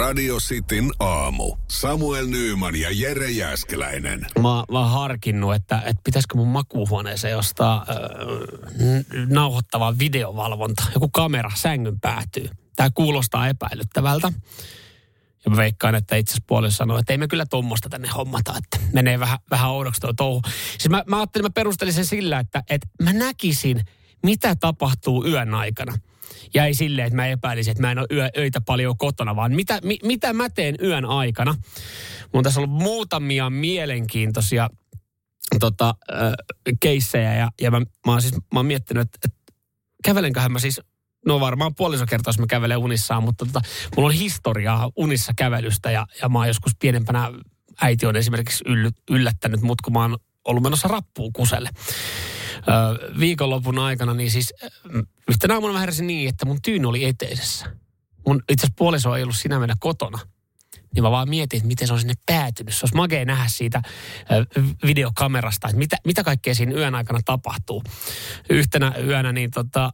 Radio Cityn aamu. Samuel Nyyman ja Jere Jäskeläinen. Mä, mä oon harkinnut, että, että pitäisikö mun makuuhuoneeseen ostaa äh, nauhoittava videovalvonta. Joku kamera sängyn päätyy. Tämä kuulostaa epäilyttävältä. Ja mä veikkaan, että itse asiassa puolella sanoo, että ei me kyllä tuommoista tänne hommata, että menee vähän, vähän oudoksi tuo touhu. Siis mä, mä ajattelin, mä perustelin sen sillä, että, että mä näkisin, mitä tapahtuu yön aikana – ja ei silleen, että mä epäilisin, että mä en ole öitä paljon kotona, vaan mitä, mi, mitä mä teen yön aikana. Mun on tässä ollut muutamia mielenkiintoisia tota, äh, keissejä ja, ja mä, mä, oon siis, mä oon miettinyt, että, että kävelenköhän mä siis No varmaan puoliso kertaa, jos mä kävelen unissaan, mutta tota, mulla on historiaa unissa kävelystä ja, ja mä oon joskus pienempänä, äiti on esimerkiksi yllättänyt mut, kun mä oon ollut menossa rappuun kuselle viikonlopun aikana, niin siis yhtenä aamuna mä heräsin niin, että mun tyyny oli eteisessä. Mun itse asiassa puoliso ei ollut sinä mennä kotona. Niin mä vaan mietin, että miten se on sinne päätynyt. Se olisi makea nähdä siitä videokamerasta, että mitä, mitä kaikkea siinä yön aikana tapahtuu. Yhtenä yönä niin tota,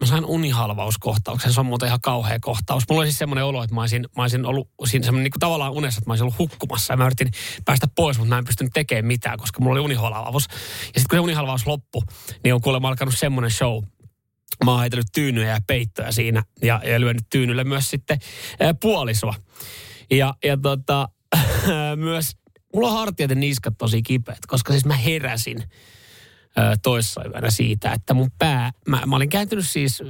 mä sain unihalvauskohtauksen. Se on muuten ihan kauhea kohtaus. Mulla oli siis semmoinen olo, että mä olisin, mä olisin ollut siinä semmoinen niin kuin tavallaan unessa, että mä olisin ollut hukkumassa. Ja mä yritin päästä pois, mutta mä en pystynyt tekemään mitään, koska mulla oli unihalvaus. Ja sitten kun se unihalvaus loppui, niin on kuulemma alkanut semmoinen show, mä oon heitellyt tyynyjä ja peittoja siinä ja, ja lyönyt tyynylle myös sitten ää, puolisoa. Ja, ja tota, myös, mulla on hartiat ja niskat tosi kipeät, koska siis mä heräsin toissaivänä siitä, että mun pää, mä, mä olin kääntynyt siis,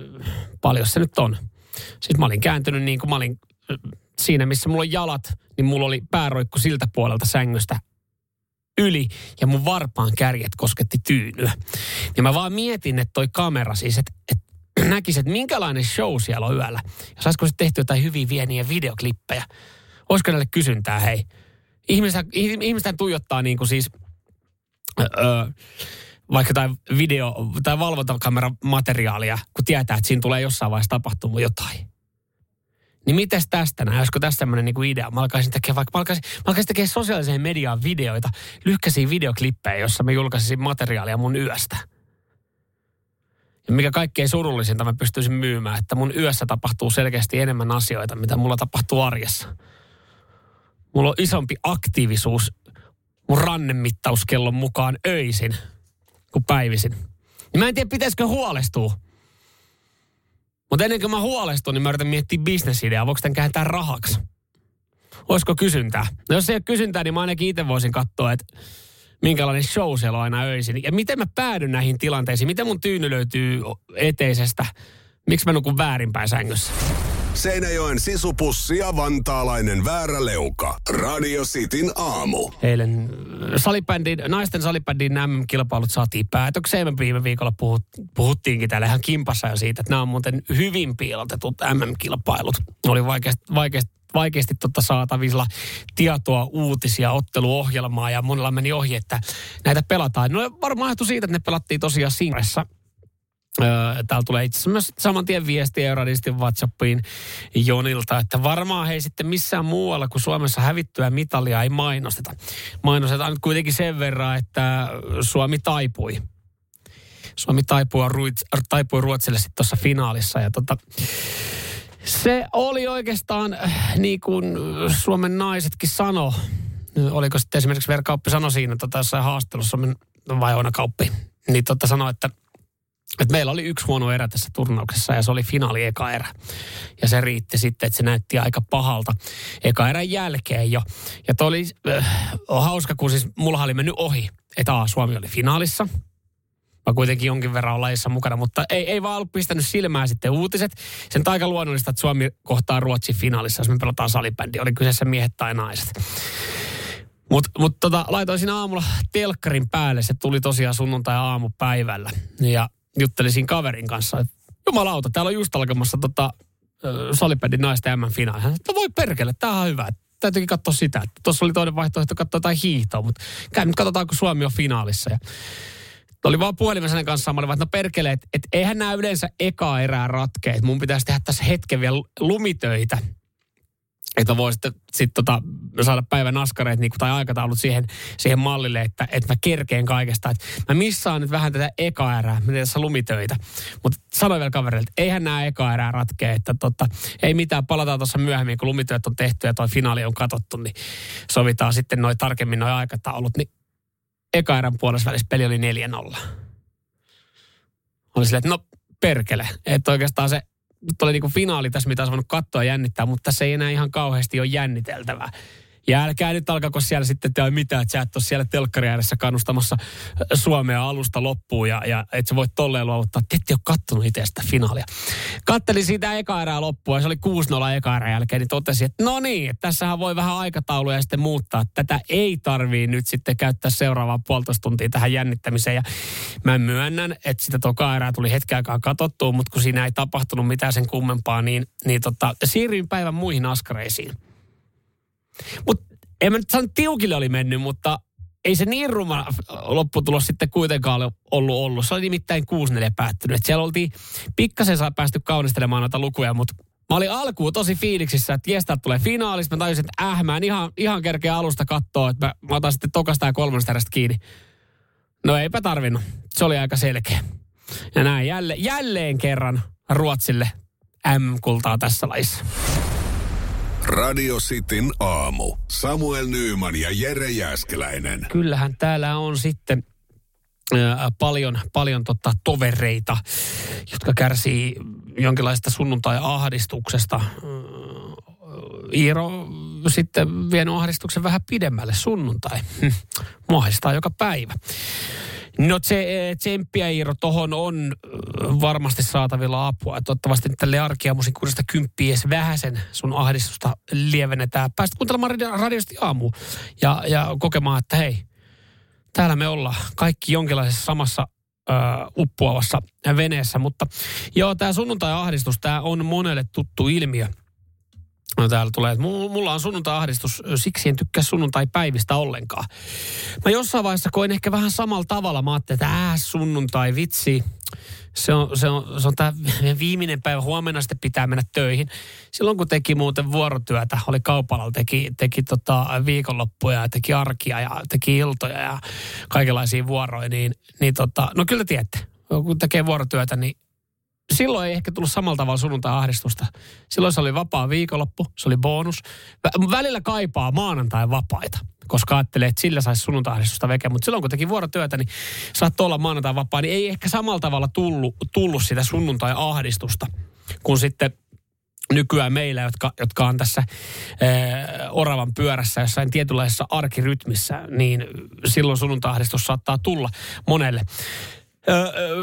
paljon se nyt on. Siis mä olin kääntynyt niin kuin mä olin siinä, missä mulla on jalat, niin mulla oli pääroikku siltä puolelta sängystä yli ja mun varpaan kärjet kosketti tyynyä. Ja mä vaan mietin, että toi kamera siis, että, että näkisi, että minkälainen show siellä on yöllä. Jos olisiko se tehty jotain hyvin vieniä videoklippejä. Olisiko näille kysyntää, hei. Ihmiset, ihmiset tuijottaa niin kuin siis... Öö, vaikka tai video- tai valvontakamera-materiaalia, kun tietää, että siinä tulee jossain vaiheessa tapahtumaan jotain. Niin mites tästä näin? Olisiko tässä tämmöinen niinku idea? Mä alkaisin tekemään vaikka, mä alkaisin, mä alkaisin tekemään sosiaaliseen mediaan videoita, lyhkäisiä videoklippejä, jossa mä julkaisisin materiaalia mun yöstä. Ja mikä kaikkein surullisinta mä pystyisin myymään, että mun yössä tapahtuu selkeästi enemmän asioita, mitä mulla tapahtuu arjessa. Mulla on isompi aktiivisuus mun rannemittauskellon mukaan öisin – kuin päivisin. Niin mä en tiedä, pitäisikö huolestua. Mutta ennen kuin mä huolestun, niin mä yritän miettiä bisnesideaa. Voiko tämän kääntää rahaksi? Olisiko kysyntää? No jos ei ole kysyntää, niin mä ainakin itse voisin katsoa, että minkälainen show siellä on aina öisin. Ja miten mä päädyn näihin tilanteisiin? Miten mun tyyny löytyy eteisestä? Miksi mä nukun väärinpäin sängyssä? Seinäjoen sisupussi ja vantaalainen vääräleuka. Radio Cityn aamu. Eilen salibändin, naisten salibändin MM-kilpailut saatiin päätökseen. Me viime viikolla puhut, puhuttiinkin täällä ihan kimpassa jo siitä, että nämä on muuten hyvin piilotetut MM-kilpailut. Oli vaikeasti, vaikeasti totta saatavilla tietoa, uutisia, otteluohjelmaa ja monella meni ohi, että näitä pelataan. No varmaan ajatus siitä, että ne pelattiin tosiaan Singressä täällä tulee itse asiassa myös saman tien viestiä radistin WhatsAppiin Jonilta, että varmaan hei sitten missään muualla kuin Suomessa hävittyä mitalia ei mainosteta. Mainostetaan nyt kuitenkin sen verran, että Suomi taipui. Suomi taipui, taipui Ruotsille sitten tuossa finaalissa ja tota, se oli oikeastaan äh, niin kuin Suomen naisetkin sano. Oliko sitten esimerkiksi Verkauppi sanoi siinä tota, jossain haastelussa, vai Oona Kauppi, niin tota sanoi, että et meillä oli yksi huono erä tässä turnauksessa ja se oli finaali eka erä. Ja se riitti sitten, että se näytti aika pahalta eka erän jälkeen jo. Ja toi oli äh, hauska, kun siis mulla oli mennyt ohi, että A, Suomi oli finaalissa. Mä kuitenkin jonkin verran lajissa mukana, mutta ei, ei vaan ollut pistänyt silmää sitten uutiset. Sen aika luonnollista, että Suomi kohtaa Ruotsi finaalissa, jos me pelataan salibändi. Oli kyseessä miehet tai naiset. Mutta mut tota, laitoin siinä aamulla telkkarin päälle. Se tuli tosiaan sunnuntai aamupäivällä. Ja juttelisin kaverin kanssa, että jumalauta, täällä on just alkamassa tota, salipädin naisten M-finaali. Hän no voi perkele, tää on hyvä. täytyykin katsoa sitä. Tuossa oli toinen vaihtoehto katsoa jotain hiihtoa, mutta käy nyt katsotaan, kun Suomi on finaalissa. Ja oli vaan puhelimessa kanssa, mä olin vaan, että no perkele, että et eihän nämä yleensä eka erää ratkeet. Mun pitäisi tehdä tässä hetken vielä lumitöitä että voi sitten sit tota, saada päivän askareet niin, tai aikataulut siihen, siihen mallille, että, että mä kerkeen kaikesta. Että mä missaan nyt vähän tätä eka erää, mä tässä lumitöitä. Mutta sanoin vielä kaverille, että eihän nämä eka erää ratkee, että tota, ei mitään, palataan tuossa myöhemmin, kun lumitöitä on tehty ja toi finaali on katsottu, niin sovitaan sitten noin tarkemmin noin aikataulut. Niin eka erän puolessa välissä peli oli 4-0. Oli silleen, että no perkele, että oikeastaan se nyt oli niin finaali tässä, mitä olisi voinut katsoa jännittää, mutta tässä ei enää ihan kauheasti ole jänniteltävää. Ja älkää nyt alkako siellä sitten tehdä mitään, että sä et ole siellä telkkari ääressä kannustamassa Suomea alusta loppuun ja, ja et sä voit tolleen luovuttaa. Te ette ole kattonut itse sitä finaalia. Kattelin siitä eka erää loppua ja se oli 6-0 eka erää jälkeen, niin totesin, että no niin, että tässähän voi vähän aikatauluja sitten muuttaa. Tätä ei tarvii nyt sitten käyttää seuraavaa puolitoista tuntia tähän jännittämiseen. Ja mä myönnän, että sitä toka erää tuli hetken aikaa katsottua, mutta kun siinä ei tapahtunut mitään sen kummempaa, niin, niin tota, siirryin päivän muihin askareisiin. Mutta en mä nyt sano, tiukille oli mennyt, mutta ei se niin ruma lopputulos sitten kuitenkaan ollut ollut. Se oli nimittäin 6-4 päättynyt. Et siellä oltiin pikkasen saa päästy kaunistelemaan noita lukuja, mutta mä olin alkuun tosi fiiliksissä, että jestä tulee finaalista. Mä tajusin, että äh, mä en ihan, ihan kerkeä alusta katsoa, että mä, mä otan sitten tokasta ja kolmannesta erästä kiinni. No eipä tarvinnut. Se oli aika selkeä. Ja näin jälleen, jälleen kerran Ruotsille M-kultaa tässä lajissa. Radio Cityn aamu. Samuel Nyyman ja Jere Jäskeläinen. Kyllähän täällä on sitten paljon, paljon tota, tovereita, jotka kärsii jonkinlaista sunnuntai-ahdistuksesta. Iiro sitten vienyt ahdistuksen vähän pidemmälle sunnuntai. Mua joka päivä. No se eh, tsemppiä Iiro, tohon on eh, varmasti saatavilla apua. Toivottavasti tälle kymppiä edes vähäsen sun ahdistusta lievennetään. Päästä kuuntelemaan radiosti aamu ja, ja kokemaan, että hei, täällä me ollaan kaikki jonkinlaisessa samassa ö, uppoavassa veneessä. Mutta joo, tämä sunnuntai-ahdistus, tämä on monelle tuttu ilmiö – No täällä tulee, että mulla on sunnuntai-ahdistus, siksi en tykkää sunnuntai-päivistä ollenkaan. Mä jossain vaiheessa koin ehkä vähän samalla tavalla. Mä ajattelin, että äh, sunnuntai, vitsi. Se on, se on, se on tämä viimeinen päivä, huomenna sitten pitää mennä töihin. Silloin kun teki muuten vuorotyötä, oli kaupalla, teki, teki tota viikonloppuja ja teki arkia ja teki iltoja ja kaikenlaisia vuoroja, niin, niin tota, no kyllä tiedätte, kun tekee vuorotyötä, niin silloin ei ehkä tullut samalla tavalla sunnuntai-ahdistusta. Silloin se oli vapaa viikonloppu, se oli bonus. Välillä kaipaa maanantai vapaita, koska ajattelee, että sillä saisi sunnuntai-ahdistusta veke. Mutta silloin kun teki vuorotyötä, niin saattoi olla maanantai vapaa, niin ei ehkä samalla tavalla tullut, tullut sitä sunnuntai-ahdistusta, kun sitten nykyään meillä, jotka, jotka on tässä ää, oravan pyörässä jossain tietynlaisessa arkirytmissä, niin silloin sunnuntai-ahdistus saattaa tulla monelle.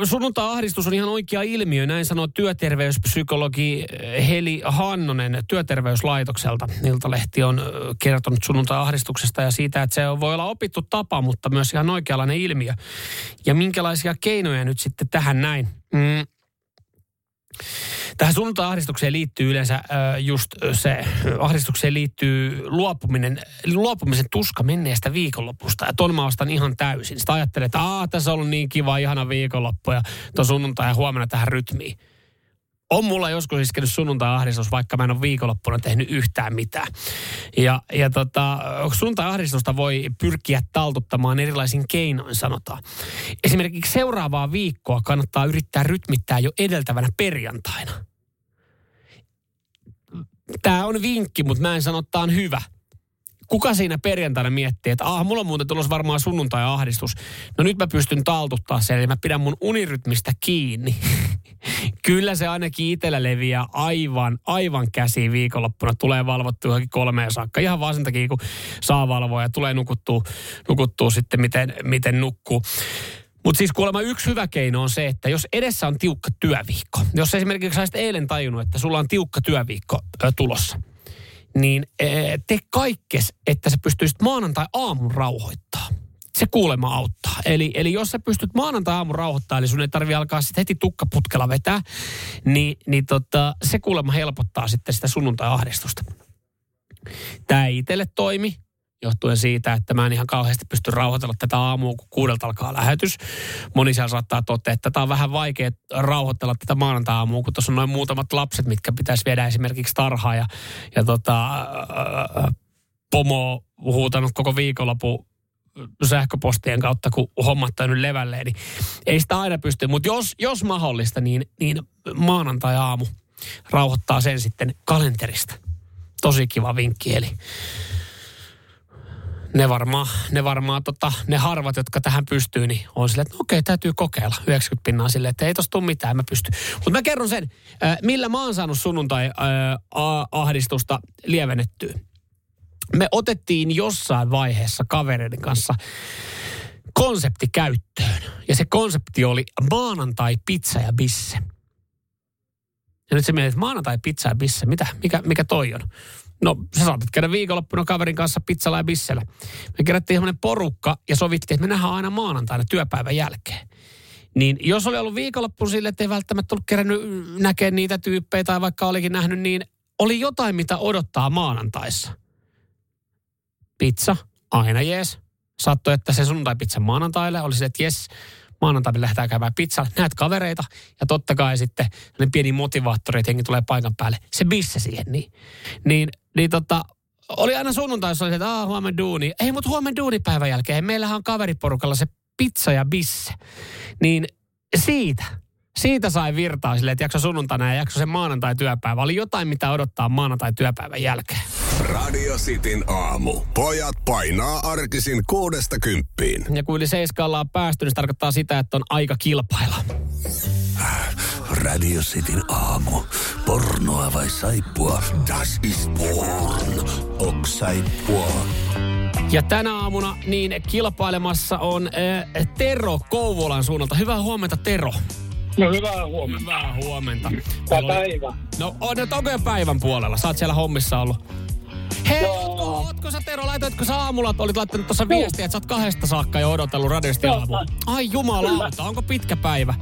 Sunnuntai-ahdistus on ihan oikea ilmiö, näin sanoo työterveyspsykologi Heli Hannonen työterveyslaitokselta. Iltalehti on kertonut sunnuntai-ahdistuksesta ja siitä, että se voi olla opittu tapa, mutta myös ihan oikeanlainen ilmiö. Ja minkälaisia keinoja nyt sitten tähän näin? Mm. Tähän sunnuntai-ahdistukseen liittyy yleensä just se, ahdistukseen liittyy luopuminen, luopumisen tuska menneestä viikonlopusta. Ja ton mä ostan ihan täysin. Sitä ajattelee, että Aa, tässä on ollut niin kiva, ihana viikonloppu ja tuon sunnuntai ja huomenna tähän rytmiin. On mulla joskus iskenyt sunnuntai-ahdistus, vaikka mä en ole viikonloppuna tehnyt yhtään mitään. Ja, ja tota, sunnuntai-ahdistusta voi pyrkiä taltuttamaan erilaisin keinoin, sanotaan. Esimerkiksi seuraavaa viikkoa kannattaa yrittää rytmittää jo edeltävänä perjantaina. Tämä on vinkki, mutta mä en sano, että on hyvä kuka siinä perjantaina miettii, että ah, mulla on muuten tulossa varmaan sunnuntai-ahdistus. No nyt mä pystyn taltuttaa sen, eli mä pidän mun unirytmistä kiinni. Kyllä se ainakin itsellä leviää aivan, aivan käsiin viikonloppuna. Tulee valvottua johonkin kolmeen saakka. Ihan vaan sen takia, kun saa valvoa ja tulee nukuttua, nukuttua sitten, miten, miten nukkuu. Mutta siis kuulemma yksi hyvä keino on se, että jos edessä on tiukka työviikko, jos esimerkiksi olisit eilen tajunnut, että sulla on tiukka työviikko ö, tulossa – niin eh, tee kaikkes, että sä pystyisit maanantai-aamun rauhoittaa. Se kuulemma auttaa. Eli, eli jos sä pystyt maanantai-aamun rauhoittaa, eli sun ei tarvi alkaa sitten heti tukkaputkella vetää, niin, niin tota, se kuulemma helpottaa sitten sitä sunnuntai-ahdistusta. Tämä ei itselle toimi, johtuen siitä, että mä en ihan kauheasti pysty rauhoitella tätä aamua, kun kuudelta alkaa lähetys. Moni siellä saattaa totea, että tämä on vähän vaikea rauhoitella tätä maanantai-aamua, kun tuossa on noin muutamat lapset, mitkä pitäisi viedä esimerkiksi tarhaan ja, ja tota, äh, pomo huutanut koko viikonloppu sähköpostien kautta, kun hommat on nyt levälleen, niin ei sitä aina pysty. Mutta jos, jos mahdollista, niin, niin maanantai-aamu rauhoittaa sen sitten kalenterista. Tosi kiva vinkki, eli ne varmaan, ne varmaan tota, ne harvat, jotka tähän pystyy, niin on silleen, että no okei, täytyy kokeilla 90 pinnaa silleen, että ei tosta tule mitään, mä pysty. Mutta mä kerron sen, millä mä oon saanut sunnuntai-ahdistusta lievennettyä. Me otettiin jossain vaiheessa kavereiden kanssa konsepti käyttöön. Ja se konsepti oli maanantai, pizza ja bisse. Ja nyt se mietit, maanantai, pizza ja bisse, mitä, mikä, mikä toi on? No, sä saatat käydä viikonloppuna kaverin kanssa pizzalla ja bissellä. Me kerättiin semmoinen porukka ja sovittiin, että me nähdään aina maanantaina työpäivän jälkeen. Niin jos oli ollut viikonloppu sille, että ei välttämättä ollut kerännyt näkemään niitä tyyppejä tai vaikka olikin nähnyt, niin oli jotain, mitä odottaa maanantaissa. Pizza, aina jees. Saattoi, että se sunnuntai-pizza maanantaille oli se, että jes, maanantaina lähdetään käymään pizzalla, näet kavereita ja totta kai sitten ne pieni motivaattori, että tulee paikan päälle. Se bisse siihen, niin, niin, niin tota, oli aina sunnuntaissa, että aah, huomenna duuni. Ei, mutta huomenna duunipäivän jälkeen. Meillähän on kaveriporukalla se pizza ja bisse. Niin siitä, siitä sai virtaa sille, että jakso sunnuntaina ja jakso sen maanantai-työpäivä. Oli jotain, mitä odottaa maanantai-työpäivän jälkeen. Radio Cityn aamu. Pojat painaa arkisin kuudesta kymppiin. Ja kun yli seiska ollaan päästy, niin se tarkoittaa sitä, että on aika kilpailla. Radio Cityn aamu. Pornoa vai saippua? Das is porn. Ok saippua. Ja tänä aamuna niin kilpailemassa on äh, Tero Kouvolan suunnalta. Hyvää huomenta, Tero. No hyvää huomenta. Hyvää huomenta. Hyvää oli- päivä. No on nyt onko jo päivän puolella? Oot siellä hommissa ollut. Hei, ootko, ootko sä Tero, laitoitko sä aamulla, että olit laittanut tuossa viestiä, että sä oot kahdesta saakka jo odotellut aamu. Ai jumalauta, onko pitkä päivä?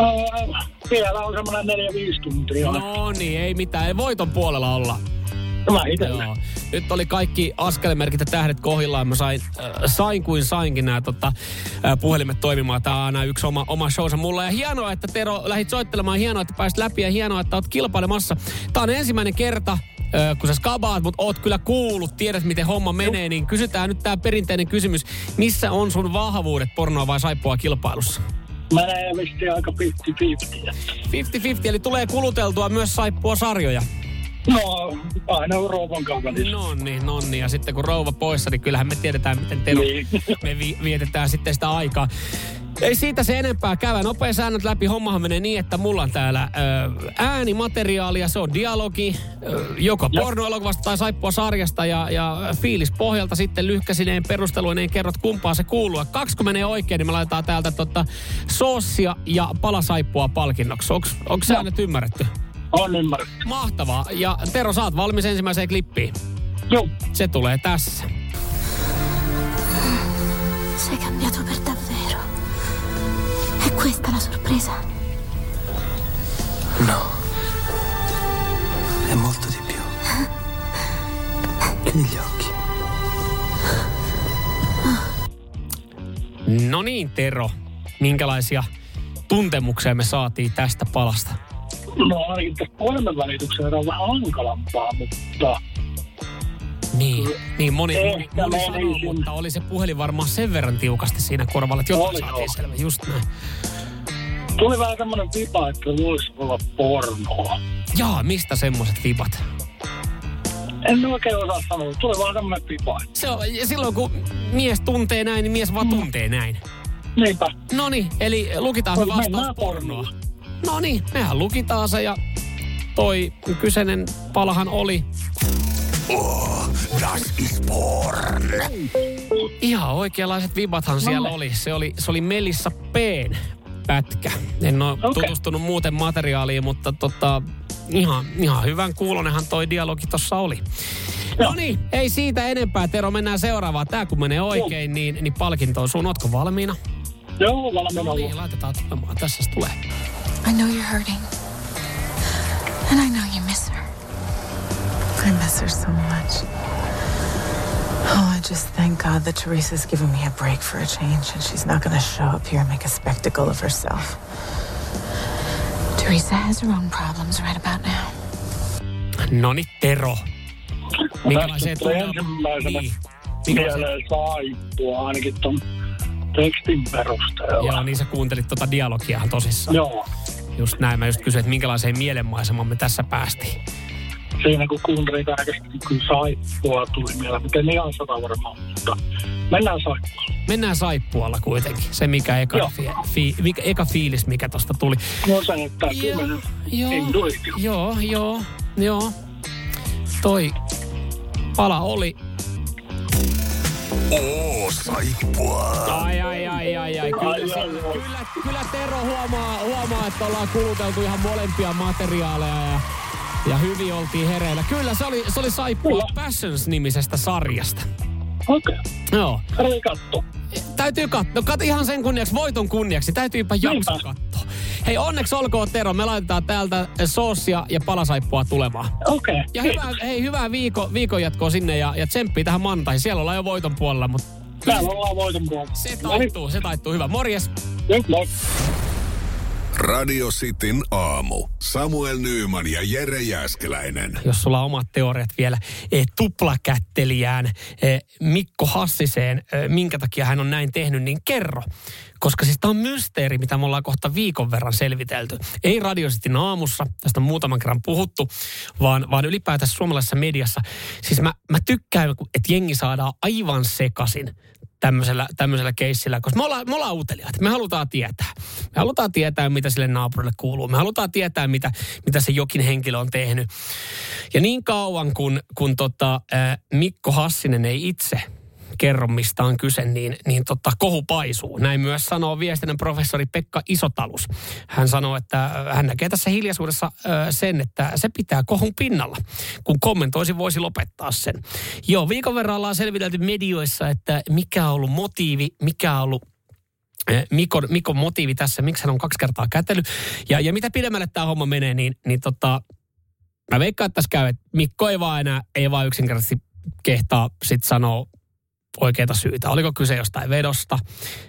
Äh, vielä on semmoinen neljä, viisi tuntia. No. Niin, ei mitään, ei voiton puolella olla. Joo. Nyt oli kaikki askelmerkit ja tähdet kohdillaan. Mä sain, äh, sain kuin sainkin nämä tota, äh, puhelimet toimimaan. Tämä on aina yksi oma, oma showsa mulla. Ja hienoa, että Tero lähit soittelemaan. Hienoa, että pääsit läpi ja hienoa, että oot kilpailemassa. Tämä on ensimmäinen kerta, äh, kun sä skabaat, mutta oot kyllä kuullut, tiedät miten homma menee, niin kysytään nyt tämä perinteinen kysymys. Missä on sun vahvuudet pornoa vai saippua kilpailussa? Menee vissiin aika 50-50. 50-50, eli tulee kuluteltua myös saippua sarjoja. No, aina Euroopan kanssa. No niin, no niin. Ja sitten kun rouva poissa, niin kyllähän me tiedetään, miten Tero, Niin. me vi- vietetään sitten sitä aikaa. Ei siitä se enempää käydä. Nopea säännöt läpi. Hommahan menee niin, että mulla on täällä ö, äänimateriaalia, se on dialogi, ö, joko pornoelokuvasta tai saippua sarjasta ja, ja fiilis pohjalta sitten lyhkäsineen perusteluineen kerrot kumpaa se kuuluu. Ja kaksi kun menee oikein, niin me laitetaan täältä tota, soossia ja palasaippua palkinnoksi. Onko säännöt ymmärretty? On ymmärretty. Mahtavaa. Ja Tero, sä oot valmis ensimmäiseen klippiin. Joo. Se tulee tässä. Sei cambiato per davvero. È questa la sorpresa? No. È molto di più. Chiudi gli occhi. No niin, Tero. Minkälaisia tuntemuksia me saatiin tästä palasta? No ainakin tässä puhelimen välityksellä on vähän hankalampaa, mutta Niin, niin moni, moni, moni sanoo, mutta oli se puhelin varmaan sen verran tiukasti siinä korvalla, että jotain Oli, saatiin joo. selvä. Just näin. tuli vähän tämmöinen vipa, että voisi olla pornoa. Jaa, mistä semmoiset vipat? En oikein osaa sanoa. Tuli vaan tämmöinen vipa. Se on, ja silloin kun mies tuntee näin, niin mies vaan tuntee näin. Niinpä. No niin, eli lukitaan No, vastaus mennään pornoa. No niin, mehän lukitaan se ja toi kyseinen palahan oli Oh, das is porn. Ihan oikeanlaiset vibathan siellä No. oli. Se oli, se oli Melissa P:n pätkä. En ole Okei. tutustunut muuten materiaaliin, mutta tota, ihan, ihan hyvän kuulonenhan toi dialogi tossa oli. No niin, ei siitä enempää. Tero, mennään seuraavaan. Tää kun menee oikein, niin, niin palkinto on sun. Ootko valmiina? Joo, valmiina No niin, laitetaan tulemaan. Tässä se tulee. I know you're hurting. And I know you miss her. I miss her so much. Oh, I just thank God that Teresa's given me a break for a change and she's not going to show up here and make a spectacle of herself. Teresa has her own problems right about now. No niin, Tero. Minkälaiseen Tästä tulee tunnelmaan? ensimmäisenä Niin. Minkälaiseen- mieleen saippua ainakin ton tekstin perusteella. Joo, niin sä kuuntelit tota dialogiahan tosissaan. Joo. Just näin. Mä just kysyin, että minkälaiseen mielenmaisemaan me tässä päästiin. Siinä kun kuuntelin tarkasti, kun saippua tuli mieleen, mutta en ihan sata varmaan, mutta mennään saippuaan. Mennään saippualla kuitenkin. Se mikä eka, Joo. fi, fi, mikä, eka fiilis, mikä tosta tuli. No sen, että joo, tuli. joo, joo, joo. Toi pala oli. Oo, saippua. Ai, ai, ai, ai, ai. Kyllä, se, kyllä, kyllä Tero huomaa, huomaa, että ollaan kuluteltu ihan molempia materiaaleja ja, ja hyvin oltiin hereillä. Kyllä, se oli, se oli Saippua. Passions-nimisestä sarjasta. Okei, Joo. tarvii katsoa. Täytyy katsoa. Kat ihan sen kunniaksi, voiton kunniaksi. Täytyypä jakso katsoa. Hei, onneksi olkoon Tero. Me laitetaan täältä soosia ja palasaippua tulemaan. Okei, Ja hyvää, hei, hyvää viikon, viikon jatkoa sinne ja, ja tsemppiä tähän mantaihin. Siellä ollaan jo voiton puolella, mutta täällä ollaan voiton puolella. se taittuu, se taittuu. Hyvä. Morjes. Moi. Radio Cityn aamu. Samuel Nyyman ja Jere Jäskeläinen. Jos sulla on omat teoriat vielä eh, tuplakättelijään eh, Mikko Hassiseen, eh, minkä takia hän on näin tehnyt, niin kerro. Koska siis tämä on mysteeri, mitä me ollaan kohta viikon verran selvitelty. Ei Radio Cityn aamussa, tästä on muutaman kerran puhuttu, vaan, vaan ylipäätään suomalaisessa mediassa. Siis mä, mä tykkään, että jengi saadaan aivan sekasin tämmöisellä, tämmöisellä keissillä, koska me ollaan, me ollaan uteliaita. Me halutaan tietää. Me halutaan tietää, mitä sille naapurille kuuluu. Me halutaan tietää, mitä, mitä se jokin henkilö on tehnyt. Ja niin kauan, kun, kun tota, Mikko Hassinen ei itse kerro, mistä on kyse, niin, niin tota, kohu paisuu. Näin myös sanoo viestinnän professori Pekka Isotalus. Hän sanoo, että hän näkee tässä hiljaisuudessa ö, sen, että se pitää kohun pinnalla. Kun kommentoisi, voisi lopettaa sen. Joo, viikon verran ollaan selvitelty medioissa, että mikä on ollut motiivi, mikä on ollut eh, Mikon, Mikon motiivi tässä, miksi hän on kaksi kertaa kätellyt. Ja, ja mitä pidemmälle tämä homma menee, niin, niin tota, mä veikkaan, että tässä käy, että Mikko ei vaan enää, ei vaan yksinkertaisesti kehtaa sit sanoa oikeita syitä. Oliko kyse jostain vedosta?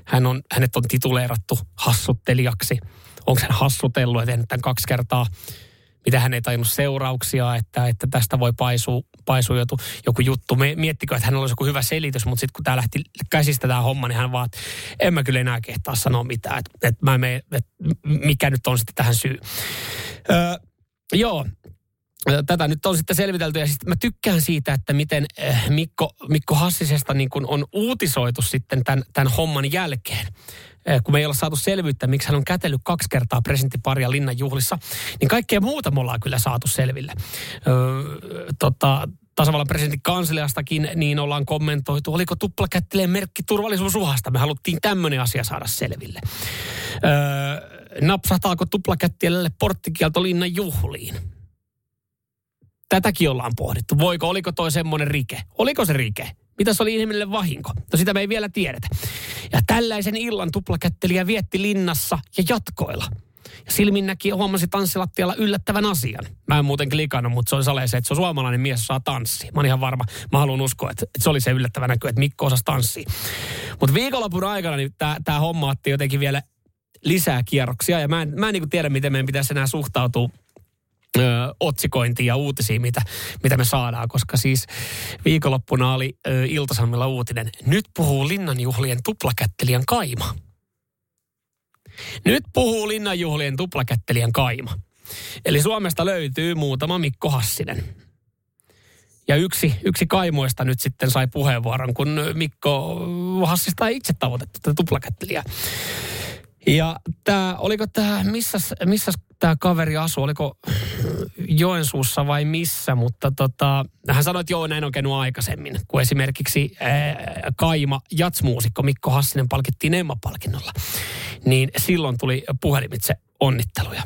Hän on, hänet on tituleerattu hassuttelijaksi. Onko hän hassutellut ja tehnyt tämän kaksi kertaa? Mitä hän ei tajunnut seurauksia, että, että tästä voi paisua, paisua joku, joku juttu. Me, miettikö, että hänellä olisi joku hyvä selitys, mutta sitten kun tämä lähti käsistä tämä homma, niin hän vaan, että en mä kyllä enää kehtaa sanoa mitään. Että, että mä mene, että mikä nyt on sitten tähän syy. Öö, joo, tätä nyt on sitten selvitelty ja sitten mä tykkään siitä, että miten eh, Mikko, Mikko Hassisesta niin kuin on uutisoitu sitten tämän, tämän homman jälkeen. Eh, Kun me ei olla saatu selvyyttä, miksi hän on kätellyt kaksi kertaa presidenttiparia Linnan juhlissa, niin kaikkea muuta me ollaan kyllä saatu selville. Öö, tota, tasavallan presidentin kansliastakin niin ollaan kommentoitu, oliko tuplakätteleen merkki turvallisuusuhasta. Me haluttiin tämmöinen asia saada selville. Öö, napsahtaako tuplakättilälle porttikielto Linnan juhliin? Tätäkin ollaan pohdittu. Voiko, oliko toi semmoinen rike? Oliko se rike? Mitä se oli inhimillinen vahinko? No sitä me ei vielä tiedetä. Ja tällaisen illan tuplakättelijä vietti linnassa ja jatkoilla. Ja silmin näki huomasi tanssilattialla yllättävän asian. Mä en muuten klikannut, mutta se oli se, että se on suomalainen mies, saa tanssia. Mä oon ihan varma. Mä haluan uskoa, että, että se oli se yllättävä näky, että Mikko osasi tanssia. Mutta viikonlopun aikana niin tämä homma otti jotenkin vielä lisää kierroksia. Ja mä en, mä en niin tiedä, miten meidän pitäisi enää suhtautua ö, otsikointiin ja uutisiin, mitä, mitä me saadaan, koska siis viikonloppuna oli ö, Iltasanomilla uutinen. Nyt puhuu linnanjuhlien tuplakättelijän kaima. Nyt puhuu linnanjuhlien tuplakättelijän kaima. Eli Suomesta löytyy muutama Mikko Hassinen. Ja yksi, yksi kaimoista nyt sitten sai puheenvuoron, kun Mikko Hassista ei itse tavoitettu tätä tuplakättelijää. Ja tämä, oliko tämä, missä, missä tämä kaveri asuu, oliko Joensuussa vai missä, mutta tota, hän sanoi, että joo, näin on käynyt aikaisemmin, kun esimerkiksi ää, Kaima jatsmuusikko Mikko Hassinen palkittiin Emma-palkinnolla, niin silloin tuli puhelimitse onnitteluja.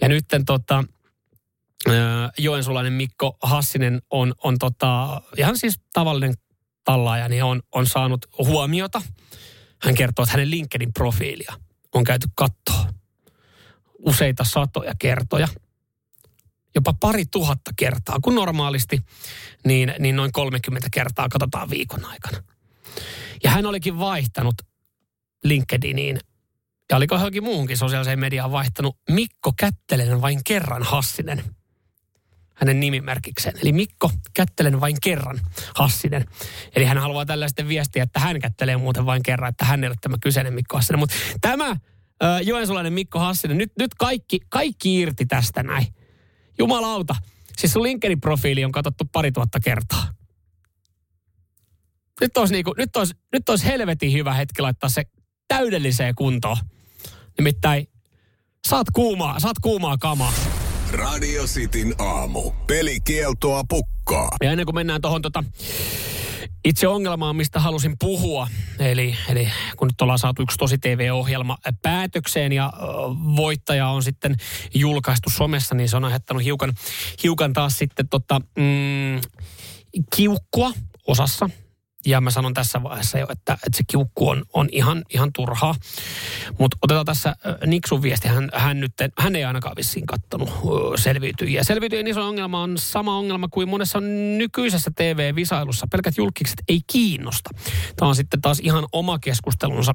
Ja nyt tota, Joensulainen Mikko Hassinen on, on tota, ihan siis tavallinen tallaaja, niin on, on saanut huomiota. Hän kertoo, että hänen LinkedIn profiilia on käyty kattoa useita satoja kertoja. jopa pari tuhatta kertaa, kun normaalisti niin, niin noin 30 kertaa katsotaan viikon aikana. Ja hän olikin vaihtanut LinkedIniin ja oliko johonkin muuhunkin sosiaaliseen mediaan vaihtanut Mikko Kättelen vain kerran Hassinen hänen nimimerkikseen. Eli Mikko kättelen vain kerran Hassinen. Eli hän haluaa tällä sitten viestiä, että hän kättelee muuten vain kerran, että hän ei ole tämä kyseinen Mikko Hassinen. Mutta tämä äh, Joensulainen Mikko Hassinen, nyt, nyt kaikki, kaikki irti tästä näin. Jumalauta. Siis sun LinkedIn profiili on katsottu pari tuhatta kertaa. Nyt olisi, niinku, nyt, olisi, nyt olisi helvetin hyvä hetki laittaa se täydelliseen kuntoon. Nimittäin saat kuumaa, saat kuumaa kamaa. Radio Cityn aamu. Pelikieltoa pukkaa. Ja ennen kuin mennään tuohon tota, itse ongelmaan, mistä halusin puhua, eli, eli kun nyt ollaan saatu yksi tosi TV-ohjelma päätökseen ja voittaja on sitten julkaistu somessa, niin se on aiheuttanut hiukan, hiukan taas sitten tota, mm, kiukkua osassa ja mä sanon tässä vaiheessa jo, että, että se kiukku on, on ihan, ihan turhaa. Mutta otetaan tässä Niksun viesti. Hän, hän, nyt, hän ei ainakaan vissiin kattonut selviytyjiä. Selviytyjien iso ongelma on sama ongelma kuin monessa nykyisessä TV-visailussa. Pelkät julkikset ei kiinnosta. Tämä on sitten taas ihan oma keskustelunsa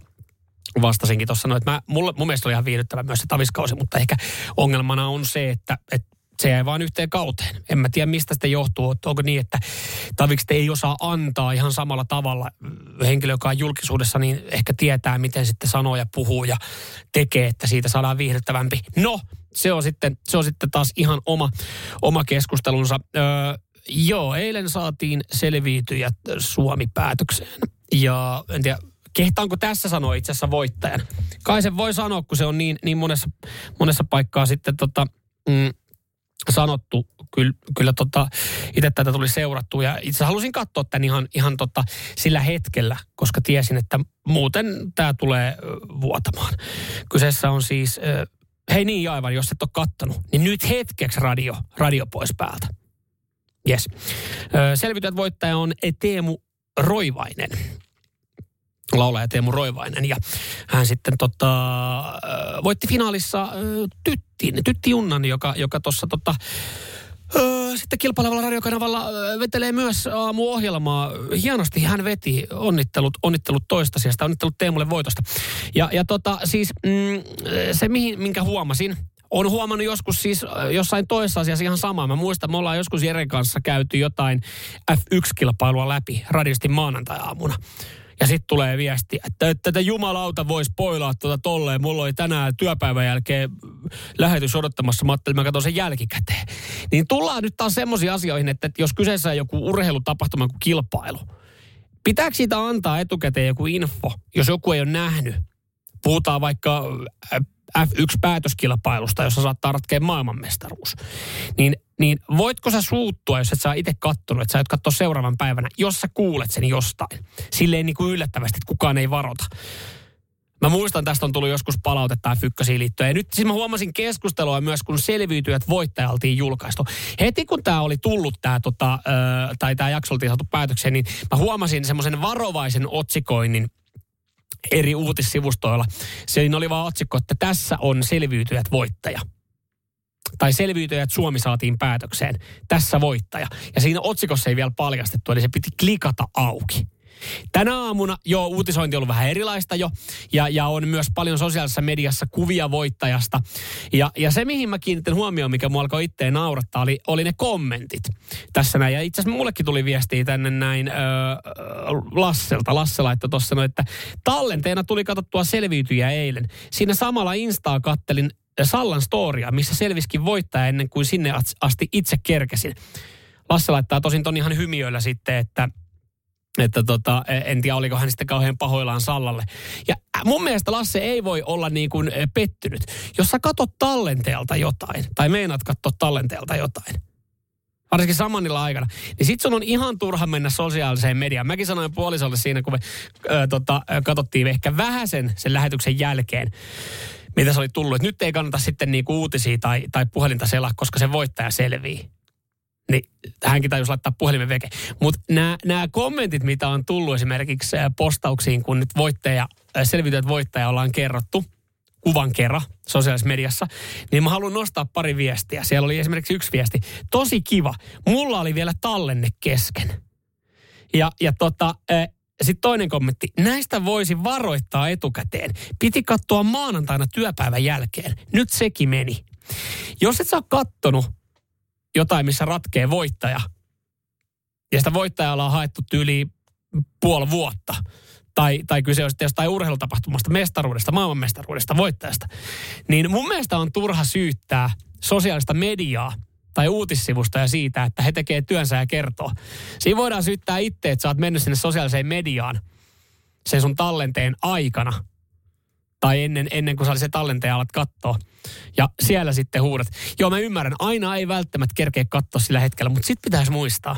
vastasinkin tuossa, no, että mä, mulle, mun mielestä oli ihan viihdyttävä myös se taviskausi, mutta ehkä ongelmana on se, että, että se jäi vain yhteen kauteen. En mä tiedä, mistä sitä johtuu. Onko niin, että tavikset ei osaa antaa ihan samalla tavalla. Henkilö, joka on julkisuudessa, niin ehkä tietää, miten sitten sanoo ja puhuu ja tekee, että siitä saadaan viihdyttävämpi. No, se on sitten, se on sitten taas ihan oma, oma keskustelunsa. Öö, joo, eilen saatiin selviytyjät Suomi-päätökseen. Ja en tiedä, kehtaanko tässä sanoa itse asiassa voittajan? Kai se voi sanoa, kun se on niin, niin monessa, monessa paikkaa sitten tota, mm, sanottu. Kyllä, kyllä tota, itse tätä tuli seurattua ja itse halusin katsoa tämän ihan, ihan tota, sillä hetkellä, koska tiesin, että muuten tämä tulee vuotamaan. Kyseessä on siis, hei niin aivan, jos et ole kattonut, niin nyt hetkeksi radio, radio pois päältä. Yes. Selvityjät voittaja on Teemu Roivainen laulaja Teemu Roivainen. Ja hän sitten tota, voitti finaalissa Tyttin, Tytti Junnan, joka, joka tuossa tota, sitten kilpailevalla radiokanavalla vetelee myös aamuohjelmaa. Hienosti hän veti onnittelut, onnittelut toista sijasta, onnittelut Teemulle voitosta. Ja, ja tota, siis mm, se, mihin, minkä huomasin, on huomannut joskus siis jossain toisessa asiassa ihan samaa. Mä muistan, me ollaan joskus Jeren kanssa käyty jotain F1-kilpailua läpi radiosti maanantai-aamuna. Ja sitten tulee viesti, että tätä jumalauta voisi poilaa tuota tolleen. Mulla oli tänään työpäivän jälkeen lähetys odottamassa. Mä ajattelin, mä katson sen jälkikäteen. Niin tullaan nyt taas semmoisiin asioihin, että jos kyseessä on joku urheilutapahtuma kuin kilpailu. Pitääkö siitä antaa etukäteen joku info, jos joku ei ole nähnyt? Puhutaan vaikka F1-päätöskilpailusta, jossa saattaa ratkeaa maailmanmestaruus. Niin, niin voitko sä suuttua, jos et sä itse kattonut, että sä et katsoa seuraavan päivänä, jos sä kuulet sen jostain. Silleen niin kuin yllättävästi, että kukaan ei varota. Mä muistan, tästä on tullut joskus palautetta Fykkösiin liittyen. Ja nyt siis mä huomasin keskustelua myös, kun selviytyjät voittajaltiin julkaistu. Heti kun tämä oli tullut, tää, tota, tai tämä jakso oltiin saatu päätökseen, niin mä huomasin semmoisen varovaisen otsikoinnin eri uutissivustoilla. Siinä oli vaan otsikko, että tässä on selviytyjät voittaja. Tai selviytyjät Suomi saatiin päätökseen. Tässä voittaja. Ja siinä otsikossa ei vielä paljastettu, eli se piti klikata auki. Tänä aamuna jo uutisointi on ollut vähän erilaista jo ja, ja on myös paljon sosiaalisessa mediassa kuvia voittajasta. Ja, ja se, mihin mä kiinnitin huomioon, mikä mua alkoi itteen naurattaa, oli, oli ne kommentit tässä näin. Ja itse asiassa mullekin tuli viestiä tänne näin öö, Lasselta. Lasse laittoi tuossa no, että tallenteena tuli katsottua selviytyjä eilen. Siinä samalla Instaa kattelin Sallan storia, missä selviskin voittaja ennen kuin sinne asti itse kerkesin. Lasse laittaa tosin ton ihan hymiöillä sitten, että että tota, en tiedä, oliko hän sitten kauhean pahoillaan Sallalle. Ja mun mielestä Lasse ei voi olla niin kuin pettynyt. Jos sä katot tallenteelta jotain, tai meinaat katsoa tallenteelta jotain, varsinkin samanilla aikana, niin sit sun on ihan turha mennä sosiaaliseen mediaan. Mäkin sanoin puolisolle siinä, kun me ö, tota, katsottiin ehkä vähän sen, sen lähetyksen jälkeen, mitä se oli tullut. Et nyt ei kannata sitten niinku uutisia tai, tai puhelinta selaa, koska se voittaja selvii niin hänkin tajusi laittaa puhelimen veke. Mutta nämä kommentit, mitä on tullut esimerkiksi postauksiin, kun nyt voittaja, selvityöt voittaja ollaan kerrottu, kuvan kerran sosiaalisessa mediassa, niin mä haluan nostaa pari viestiä. Siellä oli esimerkiksi yksi viesti. Tosi kiva. Mulla oli vielä tallenne kesken. Ja, ja tota, sitten toinen kommentti. Näistä voisi varoittaa etukäteen. Piti katsoa maanantaina työpäivän jälkeen. Nyt sekin meni. Jos et sä ole kattonut jotain, missä ratkee voittaja, ja sitä voittajalla on haettu yli puoli vuotta, tai, tai kyse on jostain urheilutapahtumasta, mestaruudesta, maailmanmestaruudesta, voittajasta, niin mun mielestä on turha syyttää sosiaalista mediaa tai uutissivusta ja siitä, että he tekee työnsä ja kertoo. Siinä voidaan syyttää itse, että sä oot mennyt sinne sosiaaliseen mediaan sen sun tallenteen aikana tai ennen, ennen kuin sä se tallenteen alat katsoa. Ja siellä sitten huudat. Joo, mä ymmärrän, aina ei välttämättä kerkeä katsoa sillä hetkellä, mutta sitten pitäisi muistaa,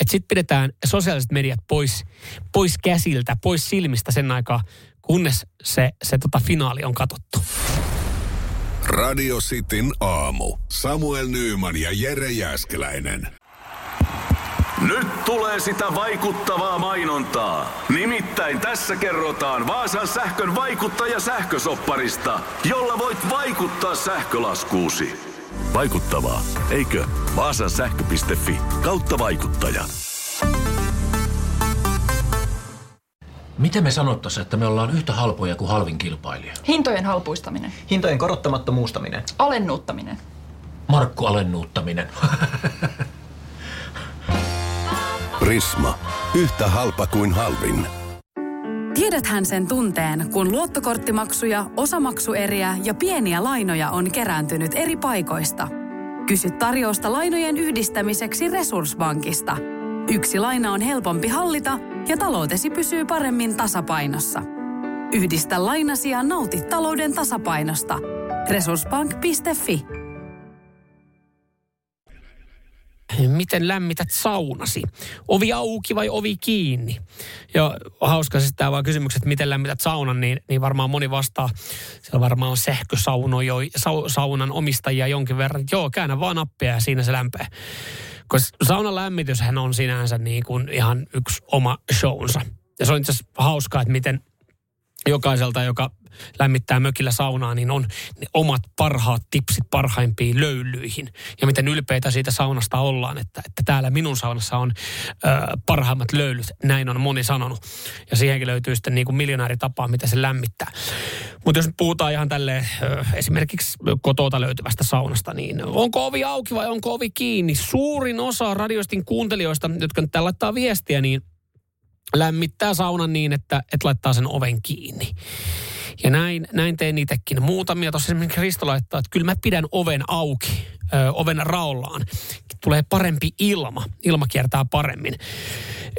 että sitten pidetään sosiaaliset mediat pois, pois käsiltä, pois silmistä sen aikaa, kunnes se, se tota finaali on katsottu. Radio Cityn aamu. Samuel Nyyman ja Jere Jäskeläinen. Nyt tulee sitä vaikuttavaa mainontaa. Nimittäin tässä kerrotaan Vaasan sähkön vaikuttaja sähkösopparista, jolla voit vaikuttaa sähkölaskuusi. Vaikuttavaa, eikö? Vaasan sähkö.fi kautta vaikuttaja. Miten me sanottaisiin, että me ollaan yhtä halpoja kuin halvin kilpailija? Hintojen halpuistaminen. Hintojen korottamattomuustaminen. Alennuuttaminen. Markku alennuuttaminen. Prisma. Yhtä halpa kuin halvin. Tiedäthän sen tunteen, kun luottokorttimaksuja, osamaksueriä ja pieniä lainoja on kerääntynyt eri paikoista. Kysy tarjousta lainojen yhdistämiseksi Resurssbankista. Yksi laina on helpompi hallita ja taloutesi pysyy paremmin tasapainossa. Yhdistä lainasi ja nauti talouden tasapainosta. Resurssbank.fi miten lämmität saunasi? Ovi auki vai ovi kiinni? Ja hauska siis tämä vaan kysymykset, miten lämmität saunan, niin, niin varmaan moni vastaa. Siellä varmaan on sähkösaunoja, sa, saunan omistajia jonkin verran. Joo, käännä vaan nappia ja siinä se lämpee. Koska saunan lämmityshän on sinänsä niin kuin ihan yksi oma shownsa. Ja se on itse asiassa hauskaa, että miten jokaiselta, joka lämmittää mökillä saunaa, niin on ne omat parhaat tipsit parhaimpiin löylyihin. Ja miten ylpeitä siitä saunasta ollaan, että, että täällä minun saunassa on ö, parhaimmat löylyt. Näin on moni sanonut. Ja siihenkin löytyy sitten niin kuin miljonääritapaa, mitä se lämmittää. Mutta jos puhutaan ihan tälle esimerkiksi kotota löytyvästä saunasta, niin onko ovi auki vai onko ovi kiinni? Suurin osa radioistin kuuntelijoista, jotka nyt laittaa viestiä, niin lämmittää saunan niin, että, että laittaa sen oven kiinni. Ja näin, näin tein itsekin. Muutamia tuossa esimerkiksi Kristo laittaa, että kyllä mä pidän oven auki, ö, oven raollaan. Tulee parempi ilma, ilma kiertää paremmin.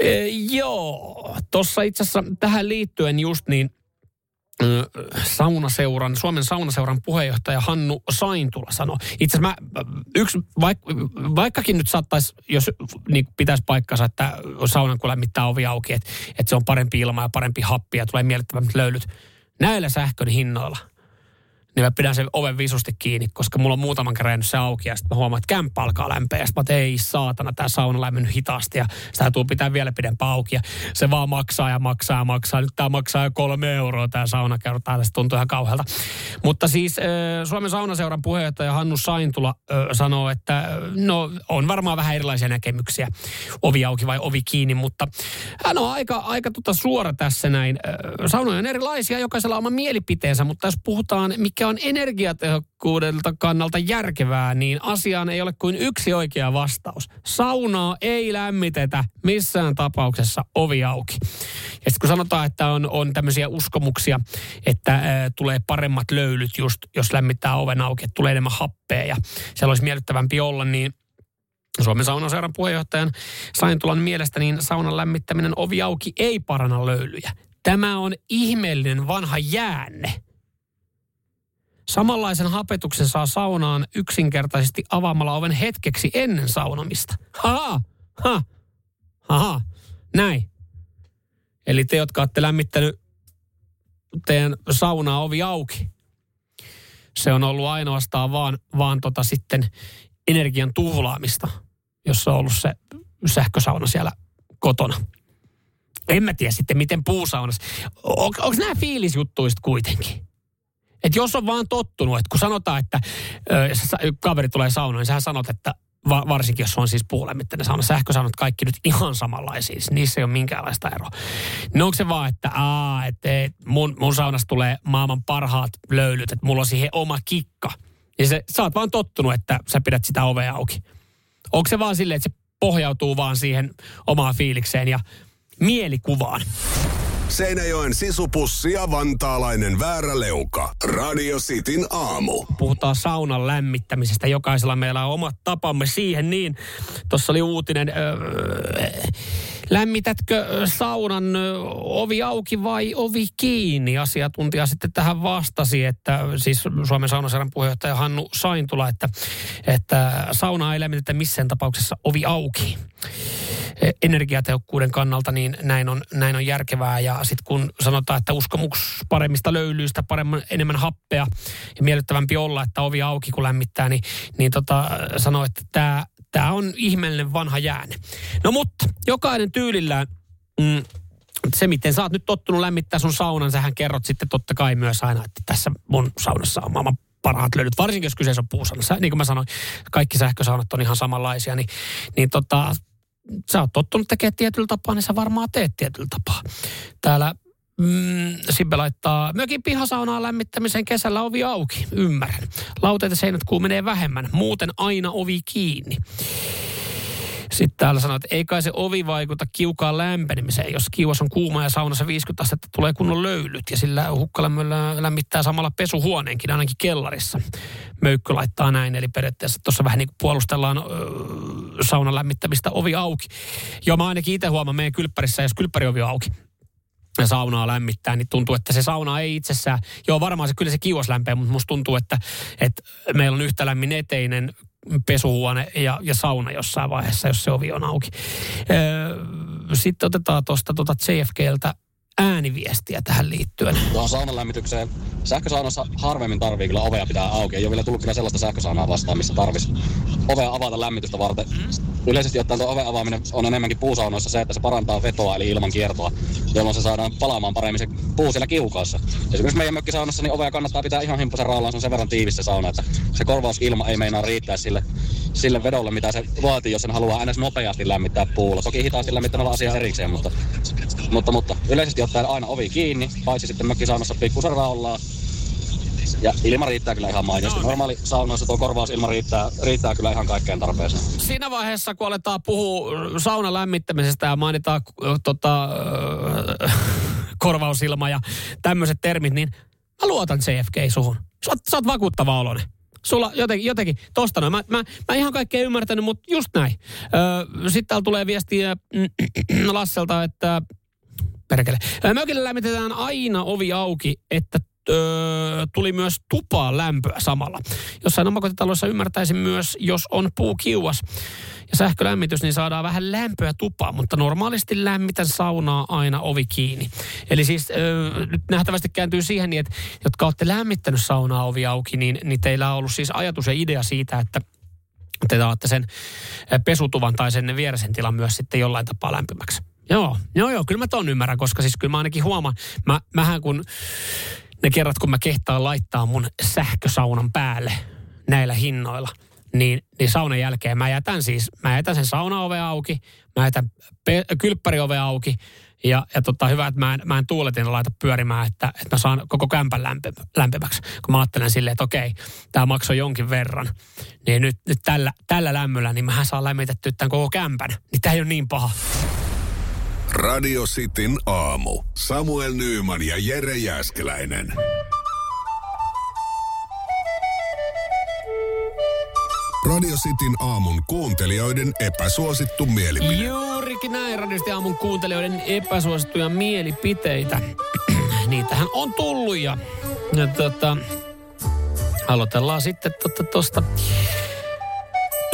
E, joo, tuossa itse asiassa tähän liittyen just niin saunaseuran, Suomen saunaseuran puheenjohtaja Hannu Saintula sanoi. Itse asiassa mä, yksi, vaik, vaikkakin nyt saattaisi, jos niin pitäisi paikkansa, että saunan kun lämmittää ovi auki, että, että se on parempi ilma ja parempi happi ja tulee miellyttävämmät löylyt. Näillä sähkön hinnoilla – niin mä pidän sen oven visusti kiinni, koska mulla on muutaman kerran se auki ja sitten mä huomaan, että kämppä alkaa lämpeä. Ja sitten mä ei saatana, tämä sauna lämmennyt hitaasti ja sitä tuu pitää vielä pidempään auki. Ja se vaan maksaa ja maksaa ja maksaa. Nyt tämä maksaa jo kolme euroa tämä sauna kertaa. Tästä tuntuu ihan kauhealta. Mutta siis Suomen saunaseuran puheenjohtaja Hannu Saintula sanoo, että no on varmaan vähän erilaisia näkemyksiä. Ovi auki vai ovi kiinni, mutta hän on aika, aika tota suora tässä näin. Saunoja on erilaisia, jokaisella on oma mielipiteensä, mutta jos puhutaan, mikä on energiatehokkuudelta kannalta järkevää, niin asiaan ei ole kuin yksi oikea vastaus. Saunaa ei lämmitetä missään tapauksessa ovi auki. Ja sitten kun sanotaan, että on, on tämmöisiä uskomuksia, että ä, tulee paremmat löylyt just, jos lämmittää oven auki, että tulee enemmän happea ja siellä olisi miellyttävämpi olla, niin Suomen saunaseuran puheenjohtajan Saintulan mielestä niin saunan lämmittäminen ovi auki ei paranna löylyjä. Tämä on ihmeellinen vanha jäänne. Samanlaisen hapetuksen saa saunaan yksinkertaisesti avaamalla oven hetkeksi ennen saunomista. Ha, ha, ha, näin. Eli te, jotka olette lämmittänyt teidän saunaa ovi auki, se on ollut ainoastaan vaan, vaan tota sitten energian tuhlaamista, jossa on ollut se sähkösauna siellä kotona. En mä tiedä sitten, miten puusaunassa. On, onko nämä fiilisjuttuista kuitenkin? Että jos on vaan tottunut, että kun sanotaan, että sä- kaveri tulee saunaan, niin sähän sanot, että va, varsinkin jos on siis puulämmitteinen sauna, sähkösaunat kaikki nyt ihan samanlaisia, siis niissä ei ole minkäänlaista eroa. No onko se vaan, että, aa, että et, mun, mun saunassa tulee maailman parhaat löylyt, että mulla on siihen oma kikka. Ja se, sä oot vaan tottunut, että sä pidät sitä ovea auki. Onko se vaan silleen, että se pohjautuu vaan siihen omaan fiilikseen ja mielikuvaan? Seinäjoen sisupussi ja vantaalainen vääräleuka. Radio Cityn aamu. puhutaan saunan lämmittämisestä. Jokaisella meillä on omat tapamme siihen, niin tuossa oli uutinen, öö, lämmitätkö saunan ovi auki vai ovi kiinni? Asiantuntija sitten tähän vastasi, että siis Suomen saunaseran puheenjohtaja Hannu Saintula, että, että saunaa ei lämmitetä missään tapauksessa ovi auki energiatehokkuuden kannalta niin näin on, näin on järkevää. Ja sitten kun sanotaan, että uskomuks paremmista löylyistä, paremman, enemmän happea ja miellyttävämpi olla, että ovi auki kun lämmittää, niin, niin tota, sanoo, että tämä tää on ihmeellinen vanha jääne. No mutta jokainen tyylillään... Mm, se, miten sä oot nyt tottunut lämmittää sun saunan, sähän kerrot sitten totta kai myös aina, että tässä mun saunassa on maailman parhaat löydyt, varsinkin jos kyseessä on puusauna. Niin kuin mä sanoin, kaikki sähkösaunat on ihan samanlaisia, niin, niin tota, sä oot tottunut tekemään tietyllä tapaa, niin sä varmaan teet tietyllä tapaa. Täällä mm, Sibbe laittaa mökin pihasaunaa lämmittämiseen kesällä ovi auki. Ymmärrän. Lauteet ja seinät kuumenee vähemmän. Muuten aina ovi kiinni. Sitten täällä sanoo, että ei kai se ovi vaikuta kiukaan lämpenemiseen. Jos kiuas on kuuma ja saunassa 50 astetta, tulee kunnon löylyt. Ja sillä hukkalämmöllä lämmittää samalla pesuhuoneenkin, ainakin kellarissa. Möykkö laittaa näin, eli periaatteessa tuossa vähän niin kuin puolustellaan öö, saunan lämmittämistä ovi auki. Joo, mä ainakin itse huomaan meidän kylppärissä, jos kylppäriovi on auki, ja saunaa lämmittää, niin tuntuu, että se sauna ei itsessään, joo varmaan se kyllä se kiuas lämpee, mutta musta tuntuu, että, että meillä on yhtä lämmin eteinen pesuhuone ja, ja sauna jossain vaiheessa, jos se ovi on auki. Öö, sitten otetaan tuosta tuota JFKltä ääniviestiä tähän liittyen. Tuohon saunan lämmitykseen. Sähkösaunassa harvemmin tarvii kyllä ovea pitää auki. Ei ole vielä tullut kyllä sellaista sähkösaunaa vastaan, missä tarvisi ovea avata lämmitystä varten. Yleisesti ottaen tuo oven avaaminen on enemmänkin puusaunoissa se, että se parantaa vetoa eli ilman kiertoa, jolloin se saadaan palaamaan paremmin se puu siellä kiukaassa. Esimerkiksi meidän mökkisaunassa niin ovea kannattaa pitää ihan himppasen raallaan, se on sen verran tiivis se sauna, että se korvausilma ei meinaa riittää sille, sille vedolle, mitä se vaatii, jos sen haluaa aina nopeasti lämmittää puulla. Toki hitaasti lämmittämällä asia erikseen, mutta, mutta, mutta yleisesti ottaen aina ovi kiinni, paitsi sitten mökkisaunassa pikkusen raollaan. Ja ilma riittää kyllä ihan mainiosti. Normaali saunoissa tuo korvausilma riittää, riittää kyllä ihan kaikkeen tarpeeseen. Siinä vaiheessa, kun aletaan puhua saunan lämmittämisestä ja mainitaan äh, tota, äh, korvausilma ja tämmöiset termit, niin mä luotan JFK suhun. Sä oot, sä oot vakuuttava olonen. Sulla jotenkin, jotenkin tosta noin. Mä, mä, mä ihan kaikkea ymmärtänyt, mutta just näin. Öö, Sitten täällä tulee viestiä Lasselta, että perkele. Mökillä lämmitetään aina ovi auki, että öö, tuli myös tupaan lämpöä samalla. Jossain omakotitaloissa ymmärtäisin myös, jos on puukiuas ja sähkölämmitys, niin saadaan vähän lämpöä tupaan, mutta normaalisti lämmitän saunaa aina ovi kiinni. Eli siis öö, nyt nähtävästi kääntyy siihen, niin, että jotka olette lämmittänyt saunaa ovi auki, niin, niin teillä on ollut siis ajatus ja idea siitä, että te saatte sen pesutuvan tai sen vieresen tilan myös sitten jollain tapaa lämpimäksi. Joo, joo, joo, kyllä mä ton ymmärrän, koska siis kyllä mä ainakin huomaan, mä, mähän kun ne kerrat, kun mä kehtaan laittaa mun sähkösaunan päälle näillä hinnoilla, niin, niin saunan jälkeen mä jätän siis, mä jätän sen saunaove auki, mä jätän pe- kylppäriove auki, ja, ja tota, hyvä, että mä en, mä en tuuletin laita pyörimään, että, että mä saan koko kämpän lämpi, lämpimäksi. Kun mä ajattelen silleen, että okei, tämä maksoi jonkin verran, niin nyt, nyt tällä, tällä lämmöllä, niin mähän saan lämmitettyä tämän koko kämpän. Niin tämä ei ole niin paha. Radio Cityn aamu. Samuel Nyyman ja Jere Jäskeläinen. Radio Cityn aamun kuuntelijoiden epäsuosittu mielipide. Juurikin näin radiosti aamun kuuntelijoiden epäsuosittuja mielipiteitä. Niitähän on tullut ja, ja tota, aloitellaan sitten tuosta tota,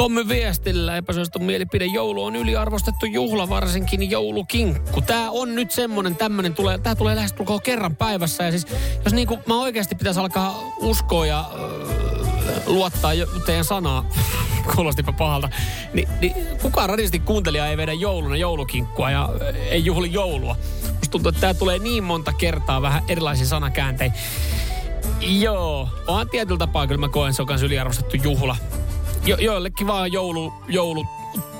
Tommy viestillä epäsuosittu mielipide. Joulu on yliarvostettu juhla, varsinkin joulukinkku. Tää on nyt semmonen tämmönen, tulee, tää tulee lähestulkoon kerran päivässä. Ja siis, jos niinku mä oikeasti pitäisi alkaa uskoa ja äh, luottaa teidän sanaa, kuulostipa pahalta, niin, niin kukaan radisti kuuntelija ei vedä jouluna joulukinkkua ja ei juhli joulua. Musta tuntuu, että tää tulee niin monta kertaa vähän erilaisia sanakäänteitä. Joo, on tietyllä tapaa kyllä mä koen, se on myös yliarvostettu juhla. Jo, joillekin vaan joulu, joulu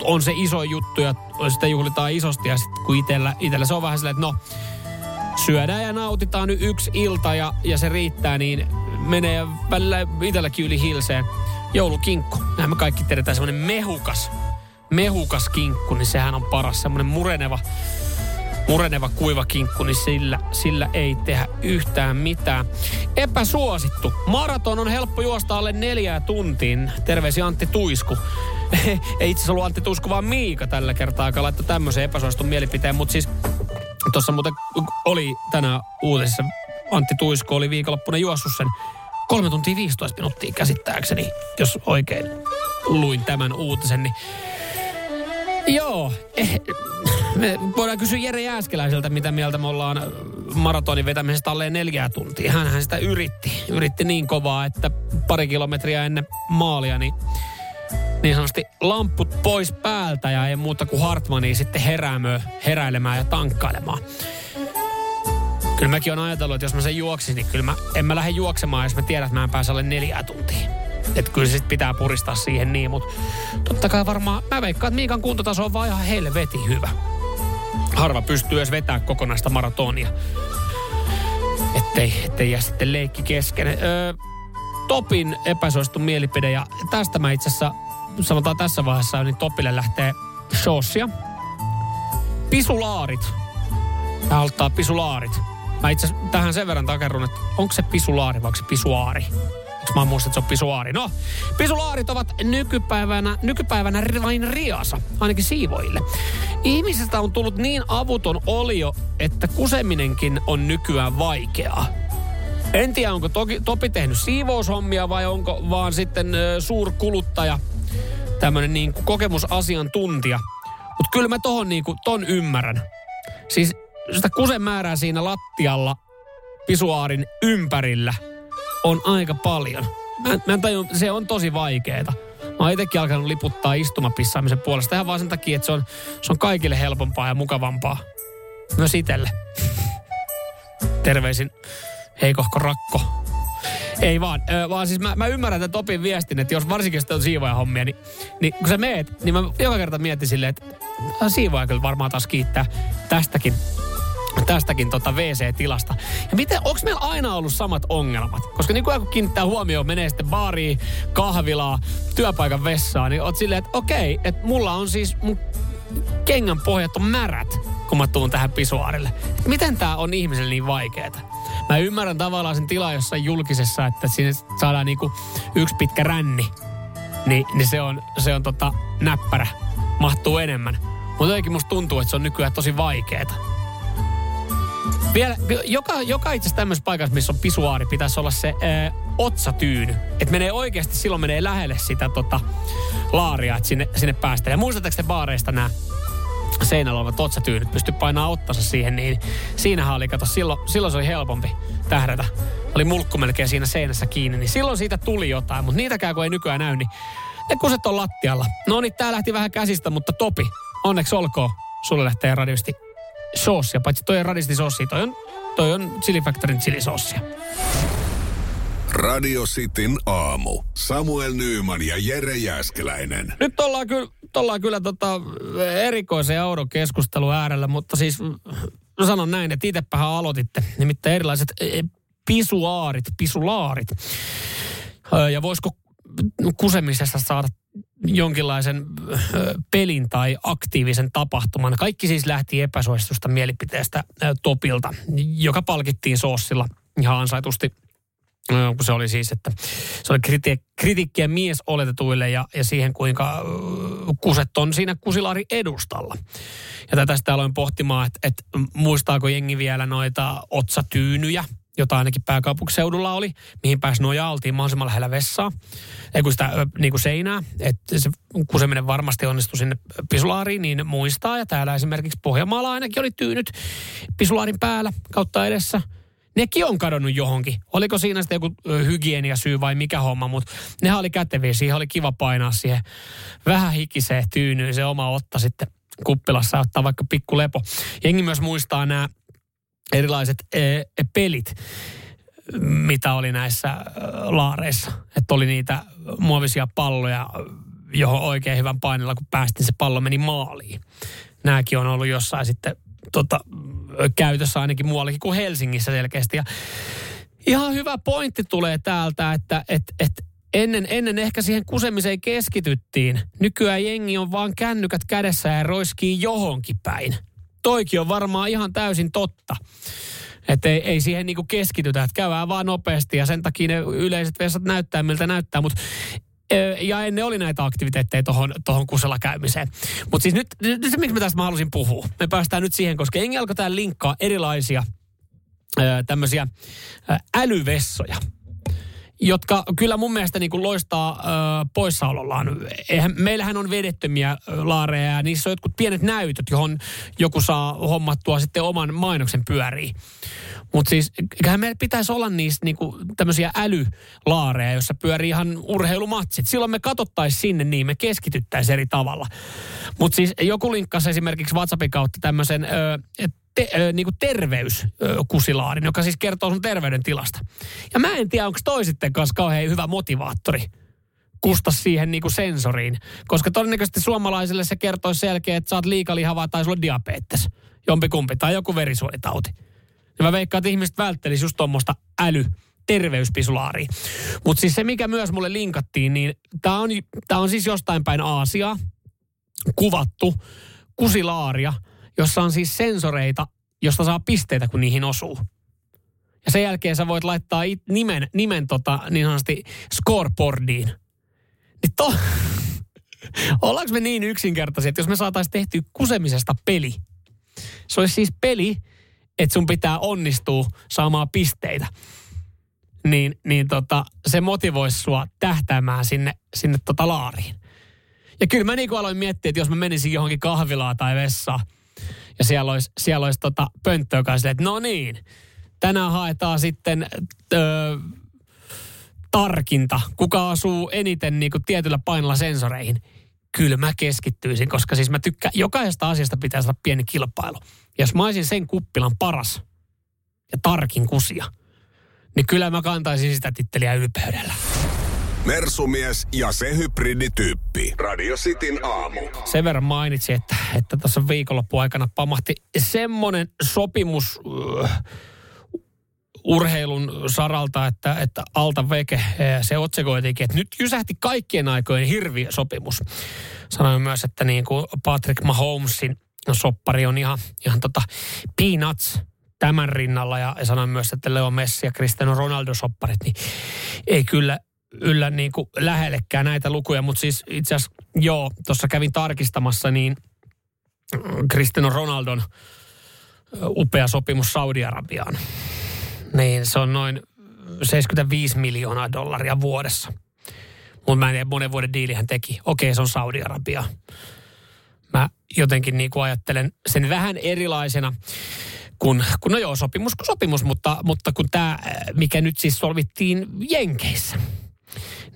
on se iso juttu ja sitä juhlitaan isosti ja sitten kun itellä, itellä se on vähän silleen, että no syödään ja nautitaan nyt yksi ilta ja, ja se riittää, niin menee välillä itselläkin yli hilseen. Joulukinkku, näin me kaikki tiedetään, semmoinen mehukas, mehukas kinkku, niin sehän on paras, semmoinen mureneva, mureneva kuiva kinkku, niin sillä, sillä ei tehdä yhtään mitään. Epäsuosittu. Maraton on helppo juosta alle neljää tuntiin. Terveisiä Antti Tuisku. ei itse asiassa ollut Antti Tuisku, vaan Miika tällä kertaa, joka laittoi tämmöisen epäsuositun mielipiteen. Mutta siis tuossa muuten oli tänään uutisissa, Antti Tuisku oli viikonloppuna juossut sen 3 tuntia 15 minuuttia käsittääkseni, jos oikein luin tämän uutisen, niin Joo, eh, me voidaan kysyä Jere Jääskeläiseltä, mitä mieltä me ollaan maratonin vetämisestä alle neljää tuntia. Hänhän sitä yritti. Yritti niin kovaa, että pari kilometriä ennen maalia, niin niin sanotusti lamput pois päältä ja ei muuta kuin Hartmania sitten heräämö, heräilemään ja tankkailemaan. Kyllä mäkin olen ajatellut, että jos mä sen juoksin, niin kyllä mä, en mä lähde juoksemaan, jos mä tiedän, että mä en pääse alle neljää tuntia. Että kyllä se sit pitää puristaa siihen niin, mutta totta kai varmaan, mä veikkaan, että Miikan kuntotaso on vaan ihan helvetin hyvä. Harva pystyy edes vetämään kokonaista maratonia. Ettei, ettei jää sitten leikki kesken. Öö, Topin epäsuosittu mielipide ja tästä mä itse asiassa sanotaan tässä vaiheessa, niin Topille lähtee showsia. Pisulaarit. Tämä ottaa pisulaarit. Mä itse tähän sen verran takerrun, että onko se pisulaari vai se pisuaari? Mä muista, että se on pisuaari? No, pisulaarit ovat nykypäivänä, nykypäivänä vain riasa, ainakin siivoille. Ihmisestä on tullut niin avuton olio, että kuseminenkin on nykyään vaikeaa. En tiedä, onko toki, Topi tehnyt siivoushommia vai onko vaan sitten ö, suurkuluttaja, tämmöinen niin kuin kokemusasiantuntija. Mutta kyllä mä tohon niin kuin, ton ymmärrän. Siis sitä kusen määrää siinä lattialla pisuaarin ympärillä on aika paljon. Mä, mä en tajun, se on tosi vaikeeta. Mä oon itsekin alkanut liputtaa istumapissaamisen puolesta ihan vaan sen takia, että se on, se on kaikille helpompaa ja mukavampaa. Myös itselle. Terveisin heikohko rakko. Ei vaan, äh, vaan siis mä, mä ymmärrän tämän Topin viestin, että jos varsinkin sitten on siivoja hommia, niin, niin kun sä meet, niin mä joka kerta mietin silleen, että siivoja kyllä varmaan taas kiittää tästäkin tästäkin tota WC-tilasta. Ja miten, onko meillä aina ollut samat ongelmat? Koska niin kuin kiinnittää huomioon, menee sitten baariin, kahvilaa, työpaikan vessaan, niin oot silleen, että okei, että mulla on siis, mun kengän pohjat on märät, kun mä tuun tähän pisuaarille. Miten tää on ihmiselle niin vaikeeta? Mä ymmärrän tavallaan sen tila jossain julkisessa, että sinne saadaan niinku yksi pitkä ränni. Niin, niin se on, se on tota näppärä. Mahtuu enemmän. Mutta jotenkin musta tuntuu, että se on nykyään tosi vaikeeta. Vielä, joka, joka itse tämmöisessä paikassa, missä on pisuaari, pitäisi olla se ää, otsatyyny. Että menee oikeasti, silloin menee lähelle sitä tota, laaria, että sinne, sinne päästään. Ja muistatteko te baareista nämä seinällä olevat otsatyynyt, pystyi painaa ottansa siihen, niin siinähän oli, kato, silloin, silloin se oli helpompi tähdätä. Oli mulkku melkein siinä seinässä kiinni, niin silloin siitä tuli jotain, mutta niitäkään kun ei nykyään näy, niin ne kuset on lattialla. No niin, tää lähti vähän käsistä, mutta Topi, onneksi olkoon, sulle lähtee radiosti soosia, paitsi toi on radisti soosia, toi on, toi on Chili Factorin chilisoosia. Radio Cityn aamu. Samuel Nyyman ja Jere Jäskeläinen. Nyt ollaan kyllä, ollaan kyllä tota erikoisen ja oudon keskustelun äärellä, mutta siis no sanon näin, että itsepähän aloititte. Nimittäin erilaiset e, pisuaarit, pisulaarit. Ja voisiko kusemisesta saada jonkinlaisen pelin tai aktiivisen tapahtuman. Kaikki siis lähti epäsuositusta mielipiteestä Topilta, joka palkittiin soossilla ihan ansaitusti kun se oli siis, että se oli kriti- kritiikkiä mies oletetuille ja, ja siihen, kuinka kuset on siinä kusilaari edustalla. Ja tätä sitten aloin pohtimaan, että, että muistaako jengi vielä noita otsatyynyjä, jota ainakin pääkaupunkiseudulla oli, mihin pääsi nojaaltiin mahdollisimman lähellä vessaa, ei kun sitä niin kuin seinää, että se kuseminen varmasti onnistui sinne pisulaariin, niin muistaa. Ja täällä esimerkiksi Pohjanmaalla ainakin oli tyynyt pisulaarin päällä kautta edessä. Nekin on kadonnut johonkin. Oliko siinä sitten joku hygieniasyy vai mikä homma, mutta nehän oli käteviä. Siihen oli kiva painaa siihen vähän hikiseen tyynyyn se oma otta sitten kuppilassa ottaa vaikka pikku lepo. Jengi myös muistaa nämä erilaiset e, pelit. mitä oli näissä äh, laareissa. Että oli niitä muovisia palloja, johon oikein hyvän painella, kun päästiin, se pallo meni maaliin. Nämäkin on ollut jossain sitten tota, käytössä ainakin muuallakin kuin Helsingissä selkeästi. Ja ihan hyvä pointti tulee täältä, että et, et ennen, ennen ehkä siihen kusemiseen keskityttiin. Nykyään jengi on vaan kännykät kädessä ja roiskii johonkin päin. Toikin on varmaan ihan täysin totta. Että ei, ei siihen niinku keskitytä, että käydään vaan nopeasti ja sen takia ne yleiset vessat näyttää miltä näyttää, mutta ja ennen oli näitä aktiviteetteja tuohon tohon kusella käymiseen. Mutta siis nyt, nyt se, miksi mä tästä mä halusin puhua. Me päästään nyt siihen, koska Engi alkoi täällä linkkaa erilaisia tämmöisiä älyvessoja jotka kyllä mun mielestä niin kuin loistaa ö, poissaolollaan. Eihän, meillähän on vedettömiä laareja ja niissä on jotkut pienet näytöt, johon joku saa hommattua sitten oman mainoksen pyöriin. Mutta siis eiköhän meillä pitäisi olla niissä niinku tämmöisiä älylaareja, jossa pyörii ihan urheilumatsit. Silloin me katsottaisiin sinne niin, me keskityttäisiin eri tavalla. Mutta siis joku linkkasi esimerkiksi WhatsAppin kautta tämmöisen te, ö, niinku terveyskusilaarin, joka siis kertoo sun terveydentilasta. Ja mä en tiedä, onko toi sitten kanssa kauhean hyvä motivaattori kusta siihen niinku sensoriin. Koska todennäköisesti suomalaisille se kertoo selkeä, että sä oot liikalihavaa tai sulla on diabetes. Jompikumpi tai joku verisuonitauti. Ja mä veikkaan, että ihmiset välttelisivät just tuommoista äly terveyspisulaari. Mutta siis se, mikä myös mulle linkattiin, niin tämä on, tää on siis jostain päin Aasiaa kuvattu kusilaaria, jossa on siis sensoreita, josta saa pisteitä, kun niihin osuu. Ja sen jälkeen sä voit laittaa it, nimen, nimen tota, niin sanotusti scoreboardiin. Niin to, ollaanko me niin yksinkertaisia, että jos me saataisiin tehty kusemisesta peli. Se olisi siis peli, että sun pitää onnistua saamaan pisteitä. Niin, niin tota, se motivoisi sua tähtäämään sinne, sinne tota laariin. Ja kyllä mä niin aloin miettiä, että jos mä menisin johonkin kahvilaan tai vessaan, ja siellä olisi, siellä olisi tota pönttö, joka olisi, että no niin, tänään haetaan sitten öö, tarkinta, kuka asuu eniten niin kuin tietyllä painolla sensoreihin. Kyllä mä keskittyisin, koska siis mä tykkään, jokaisesta asiasta pitäisi olla pieni kilpailu. Ja jos mä olisin sen kuppilan paras ja tarkin kusia, niin kyllä mä kantaisin sitä titteliä ylpeydellä. Mersumies ja se hybridityyppi. Radio Cityn aamu. Sen verran mainitsin, että, että tuossa viikonloppuaikana pamahti semmoinen sopimus uh, urheilun saralta, että, että Alta Veke, eh, se otsikoitiinkin, että nyt jysähti kaikkien aikojen hirviö sopimus. Sanoin myös, että niin kuin Patrick Mahomesin soppari on ihan, ihan tota peanuts tämän rinnalla ja sanoin myös, että Leo Messi ja Cristiano Ronaldo sopparit, niin ei kyllä yllä niin kuin lähellekään näitä lukuja, mutta siis itse asiassa joo, tuossa kävin tarkistamassa, niin Cristiano Ronaldon upea sopimus Saudi-Arabiaan, niin se on noin 75 miljoonaa dollaria vuodessa. Mutta mä en tiedä, monen vuoden diili hän teki. Okei, se on Saudi-Arabia. Mä jotenkin niin kuin ajattelen sen vähän erilaisena kun, kun no joo, sopimus kuin sopimus, mutta, mutta kun tämä, mikä nyt siis solvittiin Jenkeissä –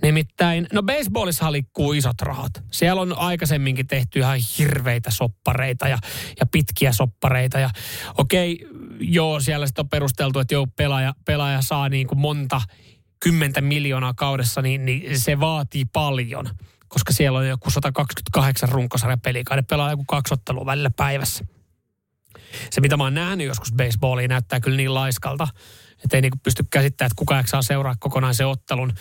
Nimittäin, no baseballissa liikkuu isot rahat. Siellä on aikaisemminkin tehty ihan hirveitä soppareita ja, ja pitkiä soppareita. Ja okei, joo, siellä sitten on perusteltu, että joo, pelaaja, pelaaja saa niin kuin monta kymmentä miljoonaa kaudessa, niin, niin se vaatii paljon. Koska siellä on joku 128 runkosarja peliä, ne pelaa joku kaksi ottelua välillä päivässä. Se, mitä mä oon nähnyt joskus baseballia, näyttää kyllä niin laiskalta, että ei niin pysty käsittämään, että kuka saa seuraa kokonaisen ottelun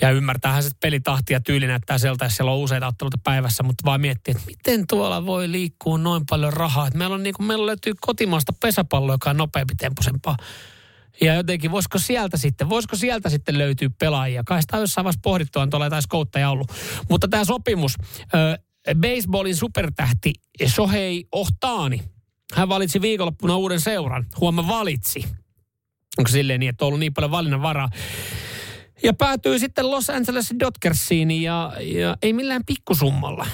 ja ymmärtäähän se pelitahti ja tyyli näyttää sieltä, että siellä on useita otteluita päivässä, mutta vaan miettii, että miten tuolla voi liikkua noin paljon rahaa. Että meillä, on niin kuin, meillä löytyy kotimaasta pesäpallo, joka on nopeampi temposempaa. Ja jotenkin, voisiko sieltä sitten, voisiko sieltä sitten löytyä pelaajia? Kai sitä on jossain vaiheessa pohdittu, on tuolla jotain skoutteja ollut. Mutta tämä sopimus, äh, baseballin supertähti Shohei Ohtaani, hän valitsi viikonloppuna uuden seuran. Huomenna valitsi. Onko silleen niin, että on ollut niin paljon valinnan varaa. Ja päätyi sitten Los Angeles Dodgersiin ja, ja ei millään pikkusummalla.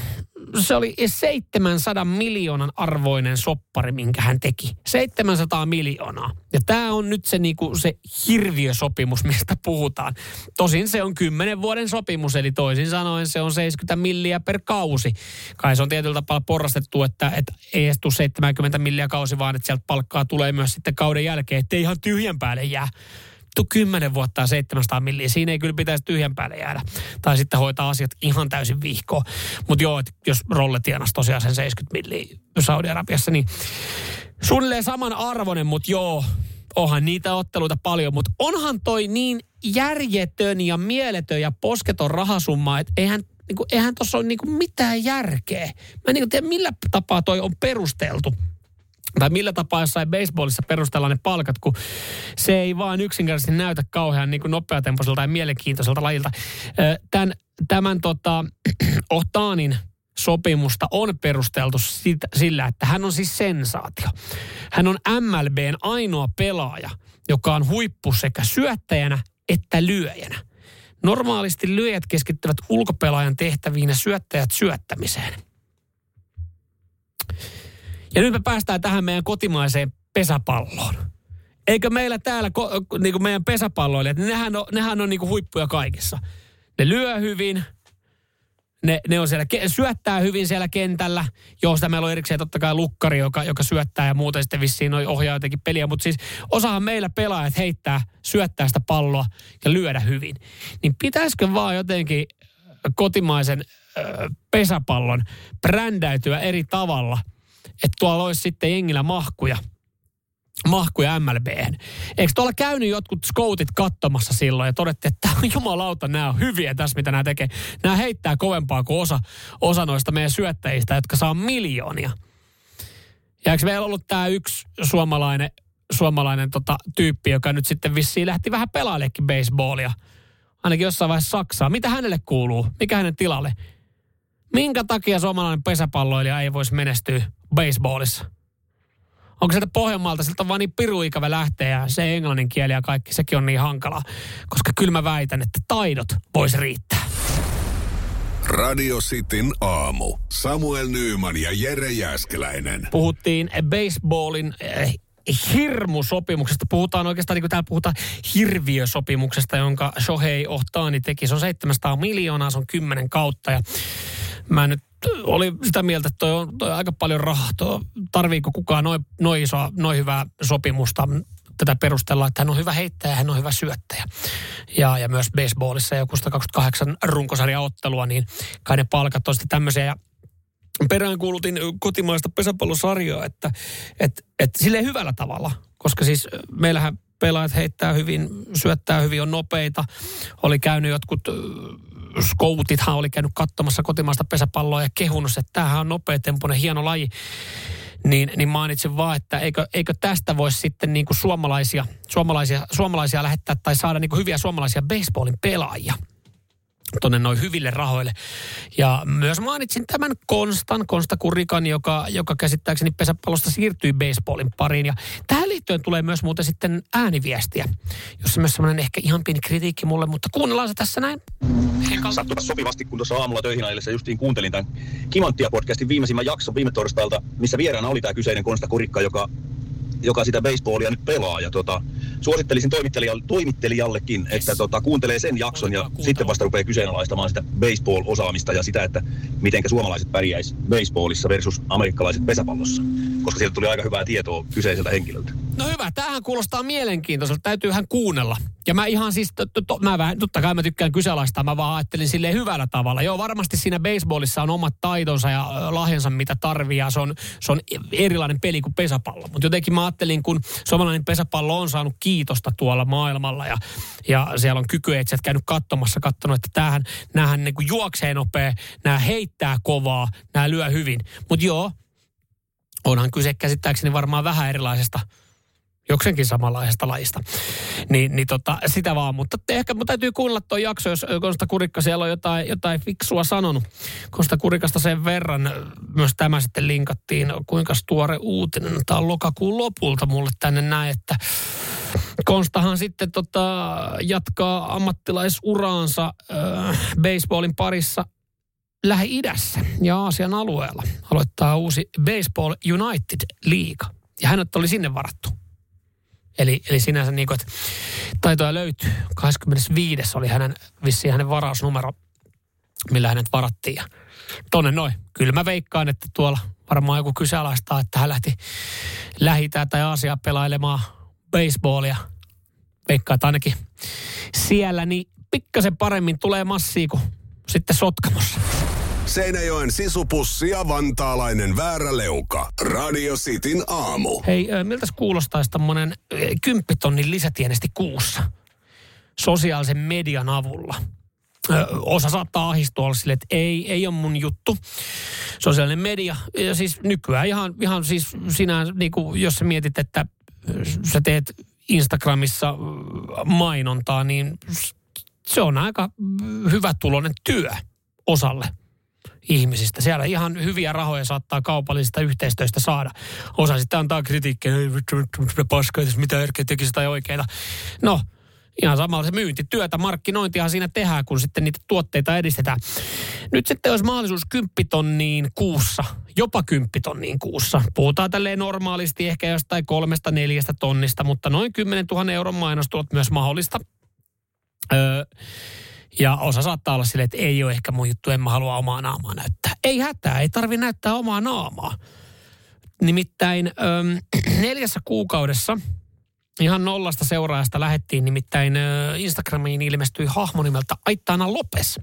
Se oli 700 miljoonan arvoinen soppari, minkä hän teki. 700 miljoonaa. Ja tämä on nyt se, niinku, se hirviösopimus, mistä puhutaan. Tosin se on 10 vuoden sopimus, eli toisin sanoen se on 70 milliä per kausi. Kai se on tietyllä tapaa porrastettu, että, että ei edes tule 70 milliä kausi, vaan että sieltä palkkaa tulee myös sitten kauden jälkeen, ettei ihan tyhjän päälle jää vittu 10 vuotta ja 700 milliä. Siinä ei kyllä pitäisi tyhjän päälle jäädä. Tai sitten hoitaa asiat ihan täysin vihkoon. Mutta joo, jos Rolle tienasi tosiaan sen 70 milliä Saudi-Arabiassa, niin suunnilleen saman arvoinen, mutta joo, onhan niitä otteluita paljon, mutta onhan toi niin järjetön ja mieletön ja posketon rahasumma, että eihän, niin kuin, eihän tuossa ole niin kuin mitään järkeä. Mä en niin kuin tiedä, millä tapaa toi on perusteltu tai millä tapaa jossain baseballissa perustellaan ne palkat, kun se ei vaan yksinkertaisesti näytä kauhean niin kuin nopeatempoiselta tai mielenkiintoiselta lajilta. Tämän, tämän tota, Ohtaanin sopimusta on perusteltu siitä, sillä, että hän on siis sensaatio. Hän on MLBn ainoa pelaaja, joka on huippu sekä syöttäjänä että lyöjänä. Normaalisti lyöjät keskittyvät ulkopelaajan tehtäviin ja syöttäjät syöttämiseen. Ja nyt me päästään tähän meidän kotimaiseen pesäpalloon. Eikö meillä täällä niin kuin meidän pesäpalloilijat, niin nehän on, nehän on niin kuin huippuja kaikissa. Ne lyö hyvin, ne, ne on siellä, syöttää hyvin siellä kentällä. Joo, sitä meillä on erikseen totta kai lukkari, joka, joka syöttää ja muuten sitten vissiin noi ohjaa jotenkin peliä. Mutta siis osahan meillä pelaajat heittää, syöttää sitä palloa ja lyödä hyvin. Niin pitäisikö vaan jotenkin kotimaisen ö, pesäpallon brändäytyä eri tavalla – että tuolla olisi sitten jengillä mahkuja mahkuja MLB. Eikö tuolla käynyt jotkut scoutit katsomassa silloin ja todettiin, että jumalauta, nämä on hyviä tässä, mitä nämä tekee. Nämä heittää kovempaa kuin osa, osa noista meidän syöttäjistä, jotka saa miljoonia. Ja eikö meillä ollut tämä yksi suomalainen, suomalainen tota, tyyppi, joka nyt sitten vissiin lähti vähän pelailekin baseballia. Ainakin jossain vaiheessa Saksaa. Mitä hänelle kuuluu? Mikä hänen tilalle? Minkä takia suomalainen pesäpalloilija ei voisi menestyä baseballissa? Onko sieltä Pohjanmaalta, sieltä on vaan niin piruikävä lähteä ja se englannin kieli ja kaikki, sekin on niin hankala. Koska kyllä mä väitän, että taidot voisi riittää. Radio Cityn aamu. Samuel Nyyman ja Jere Jäskeläinen. Puhuttiin baseballin eh, hirmusopimuksesta. Puhutaan oikeastaan, niin kuin täällä puhutaan hirviösopimuksesta, jonka Shohei Ohtaani teki. Se on 700 miljoonaa, se on 10 kautta. Ja mä nyt oli sitä mieltä, että toi on, toi on aika paljon rahaa. Toi, tarviiko kukaan noin noi isoa, noin hyvää sopimusta tätä perustella, että hän on hyvä heittäjä, hän on hyvä syöttäjä. Ja, ja myös baseballissa joku 128 runkosarjaottelua, niin kai ne palkat on sitten tämmöisiä. Ja peräänkuulutin kotimaista pesäpallosarjaa, että, että, että silleen hyvällä tavalla. Koska siis meillähän pelaajat heittää hyvin, syöttää hyvin, on nopeita. Oli käynyt jotkut skoutithan oli käynyt katsomassa kotimaista pesäpalloa ja kehunut, että tämähän on nopeatempoinen, hieno laji. Niin, niin mainitsin vaan, että eikö, eikö tästä voisi sitten niin kuin suomalaisia, suomalaisia, suomalaisia lähettää tai saada niin kuin hyviä suomalaisia baseballin pelaajia tuonne noin hyville rahoille. Ja myös mainitsin tämän Konstan, Konsta Kurikan, joka, joka käsittääkseni pesäpallosta siirtyi baseballin pariin. Ja tähän liittyen tulee myös muuten sitten ääniviestiä, jossa myös semmoinen ehkä ihan pieni kritiikki mulle, mutta kuunnellaan se tässä näin. Sattuipa sopivasti, kun tuossa aamulla töihin ajellessa justiin kuuntelin tämän Kimanttia-podcastin viimeisimmän jakson viime torstailta, missä vieraana oli tämä kyseinen Konsta Kurikka, joka joka sitä baseballia nyt pelaa. Ja tota, suosittelisin toimittelijalle, toimittelijallekin, yes. että tota, kuuntelee sen jakson ja Kuuntelu. sitten vasta rupeaa kyseenalaistamaan sitä baseball-osaamista ja sitä, että miten suomalaiset pärjäisi baseballissa versus amerikkalaiset pesäpallossa. Koska sieltä tuli aika hyvää tietoa kyseiseltä henkilöltä. No hyvä, tämähän kuulostaa mielenkiintoiselta. Täytyyhän kuunnella. Ja mä ihan siis, to, to, mä vähän, totta kai mä tykkään kyseenalaistaa, mä vaan ajattelin silleen hyvällä tavalla. Joo, varmasti siinä baseballissa on omat taitonsa ja lahjansa, mitä tarvii, ja se on, se on erilainen peli kuin pesäpallo. Mutta jotenkin mä ajattelin, kun suomalainen pesäpallo on saanut kiitosta tuolla maailmalla, ja, ja siellä on kykyetsät käynyt katsomassa, katsonut, että tämähän, näähän niin juoksee nopea, nämä heittää kovaa, nämä lyö hyvin. Mutta joo, onhan kyse käsittääkseni varmaan vähän erilaisesta jokseenkin samanlaisesta lajista. Niin, niin tota, sitä vaan, mutta ehkä mun täytyy kuunnella tuo jakso, jos Konsta Kurikka siellä on jotain, jotain fiksua sanonut. Konsta Kurikasta sen verran myös tämä sitten linkattiin, kuinka tuore uutinen. Tämä on lokakuun lopulta mulle tänne näin, että Konstahan sitten tota, jatkaa ammattilaisuraansa äh, baseballin parissa Lähi-idässä ja Aasian alueella. Aloittaa uusi Baseball United League. Ja hänet oli sinne varattu. Eli, eli sinänsä niin kuin, että taitoja löytyy. 25. oli hänen, vissiin hänen varausnumero, millä hänet varattiin. Ja tonne noin. Kyllä mä veikkaan, että tuolla varmaan joku kyseenalaistaa, että hän lähti lähi tai Aasiaa pelailemaan baseballia. veikkaa, että ainakin siellä niin pikkasen paremmin tulee massia kuin sitten Sotkamossa. Seinäjoen sisupussi ja vantaalainen vääräleuka. Radio Cityn aamu. Hei, ö, miltäs kuulostaisi tämmöinen kymppitonnin lisätienesti kuussa sosiaalisen median avulla? Osa saattaa ahistua olla sille, että ei, ei ole mun juttu. Sosiaalinen media, ja siis nykyään ihan, ihan siis sinä, niin kuin, jos sä mietit, että sä teet Instagramissa mainontaa, niin se on aika hyvä tulonen työ osalle ihmisistä. Siellä ihan hyviä rahoja saattaa kaupallisista yhteistyöstä saada. Osa sitten antaa kritiikkiä, ei vittu, vittu, paska, mitään järkeä tekisi tai oikeita. No, ihan samalla se myyntityötä, markkinointihan siinä tehdään, kun sitten niitä tuotteita edistetään. Nyt sitten olisi mahdollisuus kymppitonniin kuussa, jopa kymppitonniin kuussa. Puhutaan tälleen normaalisti ehkä jostain kolmesta neljästä tonnista, mutta noin 10 000 euron mainostulot myös mahdollista. Öö, ja osa saattaa olla silleen, että ei ole ehkä mun juttu, en mä halua omaa naamaa näyttää. Ei hätää, ei tarvi näyttää omaa naamaa. Nimittäin öm, neljässä kuukaudessa ihan nollasta seuraajasta lähettiin, nimittäin ö, Instagramiin ilmestyi hahmo nimeltä Aittana Lopes.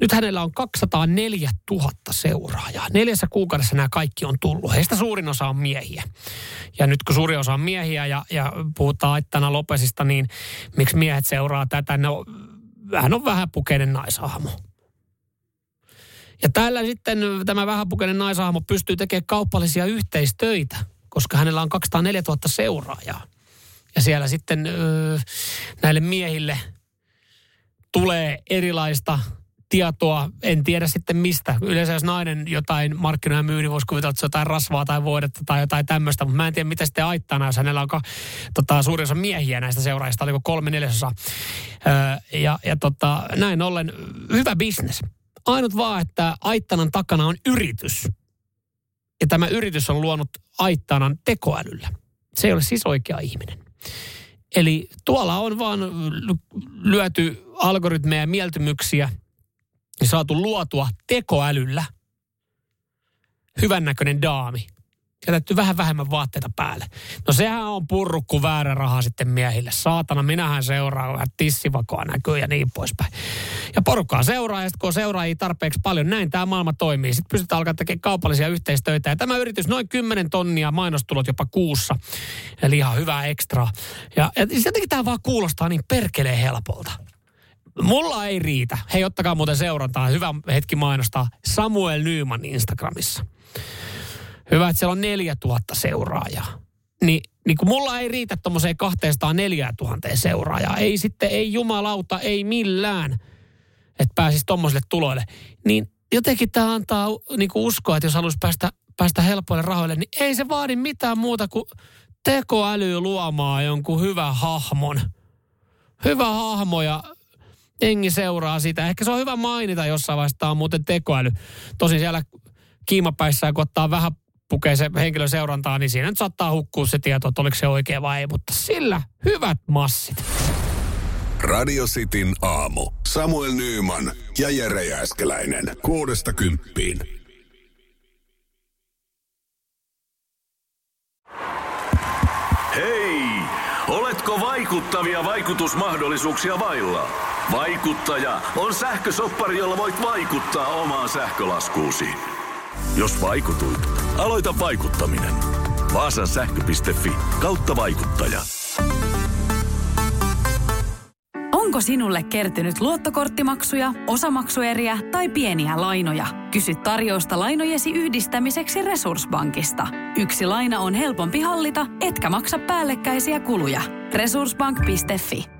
Nyt hänellä on 204 000 seuraajaa. Neljässä kuukaudessa nämä kaikki on tullut. Heistä suurin osa on miehiä. Ja nyt kun suuri osa on miehiä ja, ja puhutaan Aittana Lopesista, niin miksi miehet seuraa tätä? No, hän on vähäpukeinen naisahmo. Ja tällä sitten tämä vähäpukeinen naisahmo pystyy tekemään kaupallisia yhteistöitä, koska hänellä on 204 000 seuraajaa. Ja siellä sitten öö, näille miehille tulee erilaista tietoa, en tiedä sitten mistä. Yleensä jos nainen jotain markkinoja myy, niin voisi kuvitella, että se on jotain rasvaa tai voidetta tai jotain tämmöistä, mutta mä en tiedä, mitä sitten aittana, jos hänellä on tota, suurin osa miehiä näistä seuraajista, oliko kolme neljäsosa. Öö, ja ja tota, näin ollen hyvä bisnes. Ainut vaan, että Aittanan takana on yritys. Ja tämä yritys on luonut Aittanan tekoälyllä. Se ei ole siis oikea ihminen. Eli tuolla on vaan lyöty algoritmeja ja mieltymyksiä ja saatu luotua tekoälyllä hyvännäköinen daami. Jätetty vähän vähemmän vaatteita päälle. No sehän on purrukku väärä raha sitten miehille. Saatana, minähän seuraan, vähän tissivakoa näkyy ja niin poispäin. Ja porukkaa seuraa ja sitten kun seuraajia tarpeeksi paljon, näin tämä maailma toimii. Sitten pystytään alkaa tekemään kaupallisia yhteistöitä. Ja tämä yritys noin 10 tonnia mainostulot jopa kuussa. Eli ihan hyvää ekstraa. Ja, ja jotenkin tämä vaan kuulostaa niin perkeleen helpolta. Mulla ei riitä. Hei, ottakaa muuten seurantaa. Hyvä hetki mainostaa Samuel Nyman Instagramissa. Hyvä, että siellä on 4000 seuraajaa. Ni, niin kun mulla ei riitä tuommoiseen 204 000 seuraajaa. Ei sitten, ei jumalauta, ei millään, että pääsisi tuommoiselle tuloille. Niin jotenkin tämä antaa niin uskoa, että jos haluaisi päästä, päästä helpoille rahoille, niin ei se vaadi mitään muuta kuin tekoäly luomaan jonkun hyvän hahmon. Hyvä hahmo ja jengi seuraa sitä. Ehkä se on hyvä mainita jossain vaiheessa, tämä on muuten tekoäly. Tosin siellä kiimapäissä, kun ottaa vähän pukee se henkilön seurantaa, niin siinä nyt saattaa hukkua se tieto, että oliko se oikea vai ei. Mutta sillä hyvät massit. Radio Cityn aamu. Samuel Nyyman ja Jere Jääskeläinen. Kuudesta kymppiin. Hei! Oletko vaikuttavia vaikutusmahdollisuuksia vailla? Vaikuttaja on sähkösoppari, jolla voit vaikuttaa omaan sähkölaskuusi. Jos vaikutuit, aloita vaikuttaminen. Vaasan sähkö.fi kautta vaikuttaja. Onko sinulle kertynyt luottokorttimaksuja, osamaksueriä tai pieniä lainoja? Kysy tarjousta lainojesi yhdistämiseksi Resurssbankista. Yksi laina on helpompi hallita, etkä maksa päällekkäisiä kuluja. Resurssbank.fi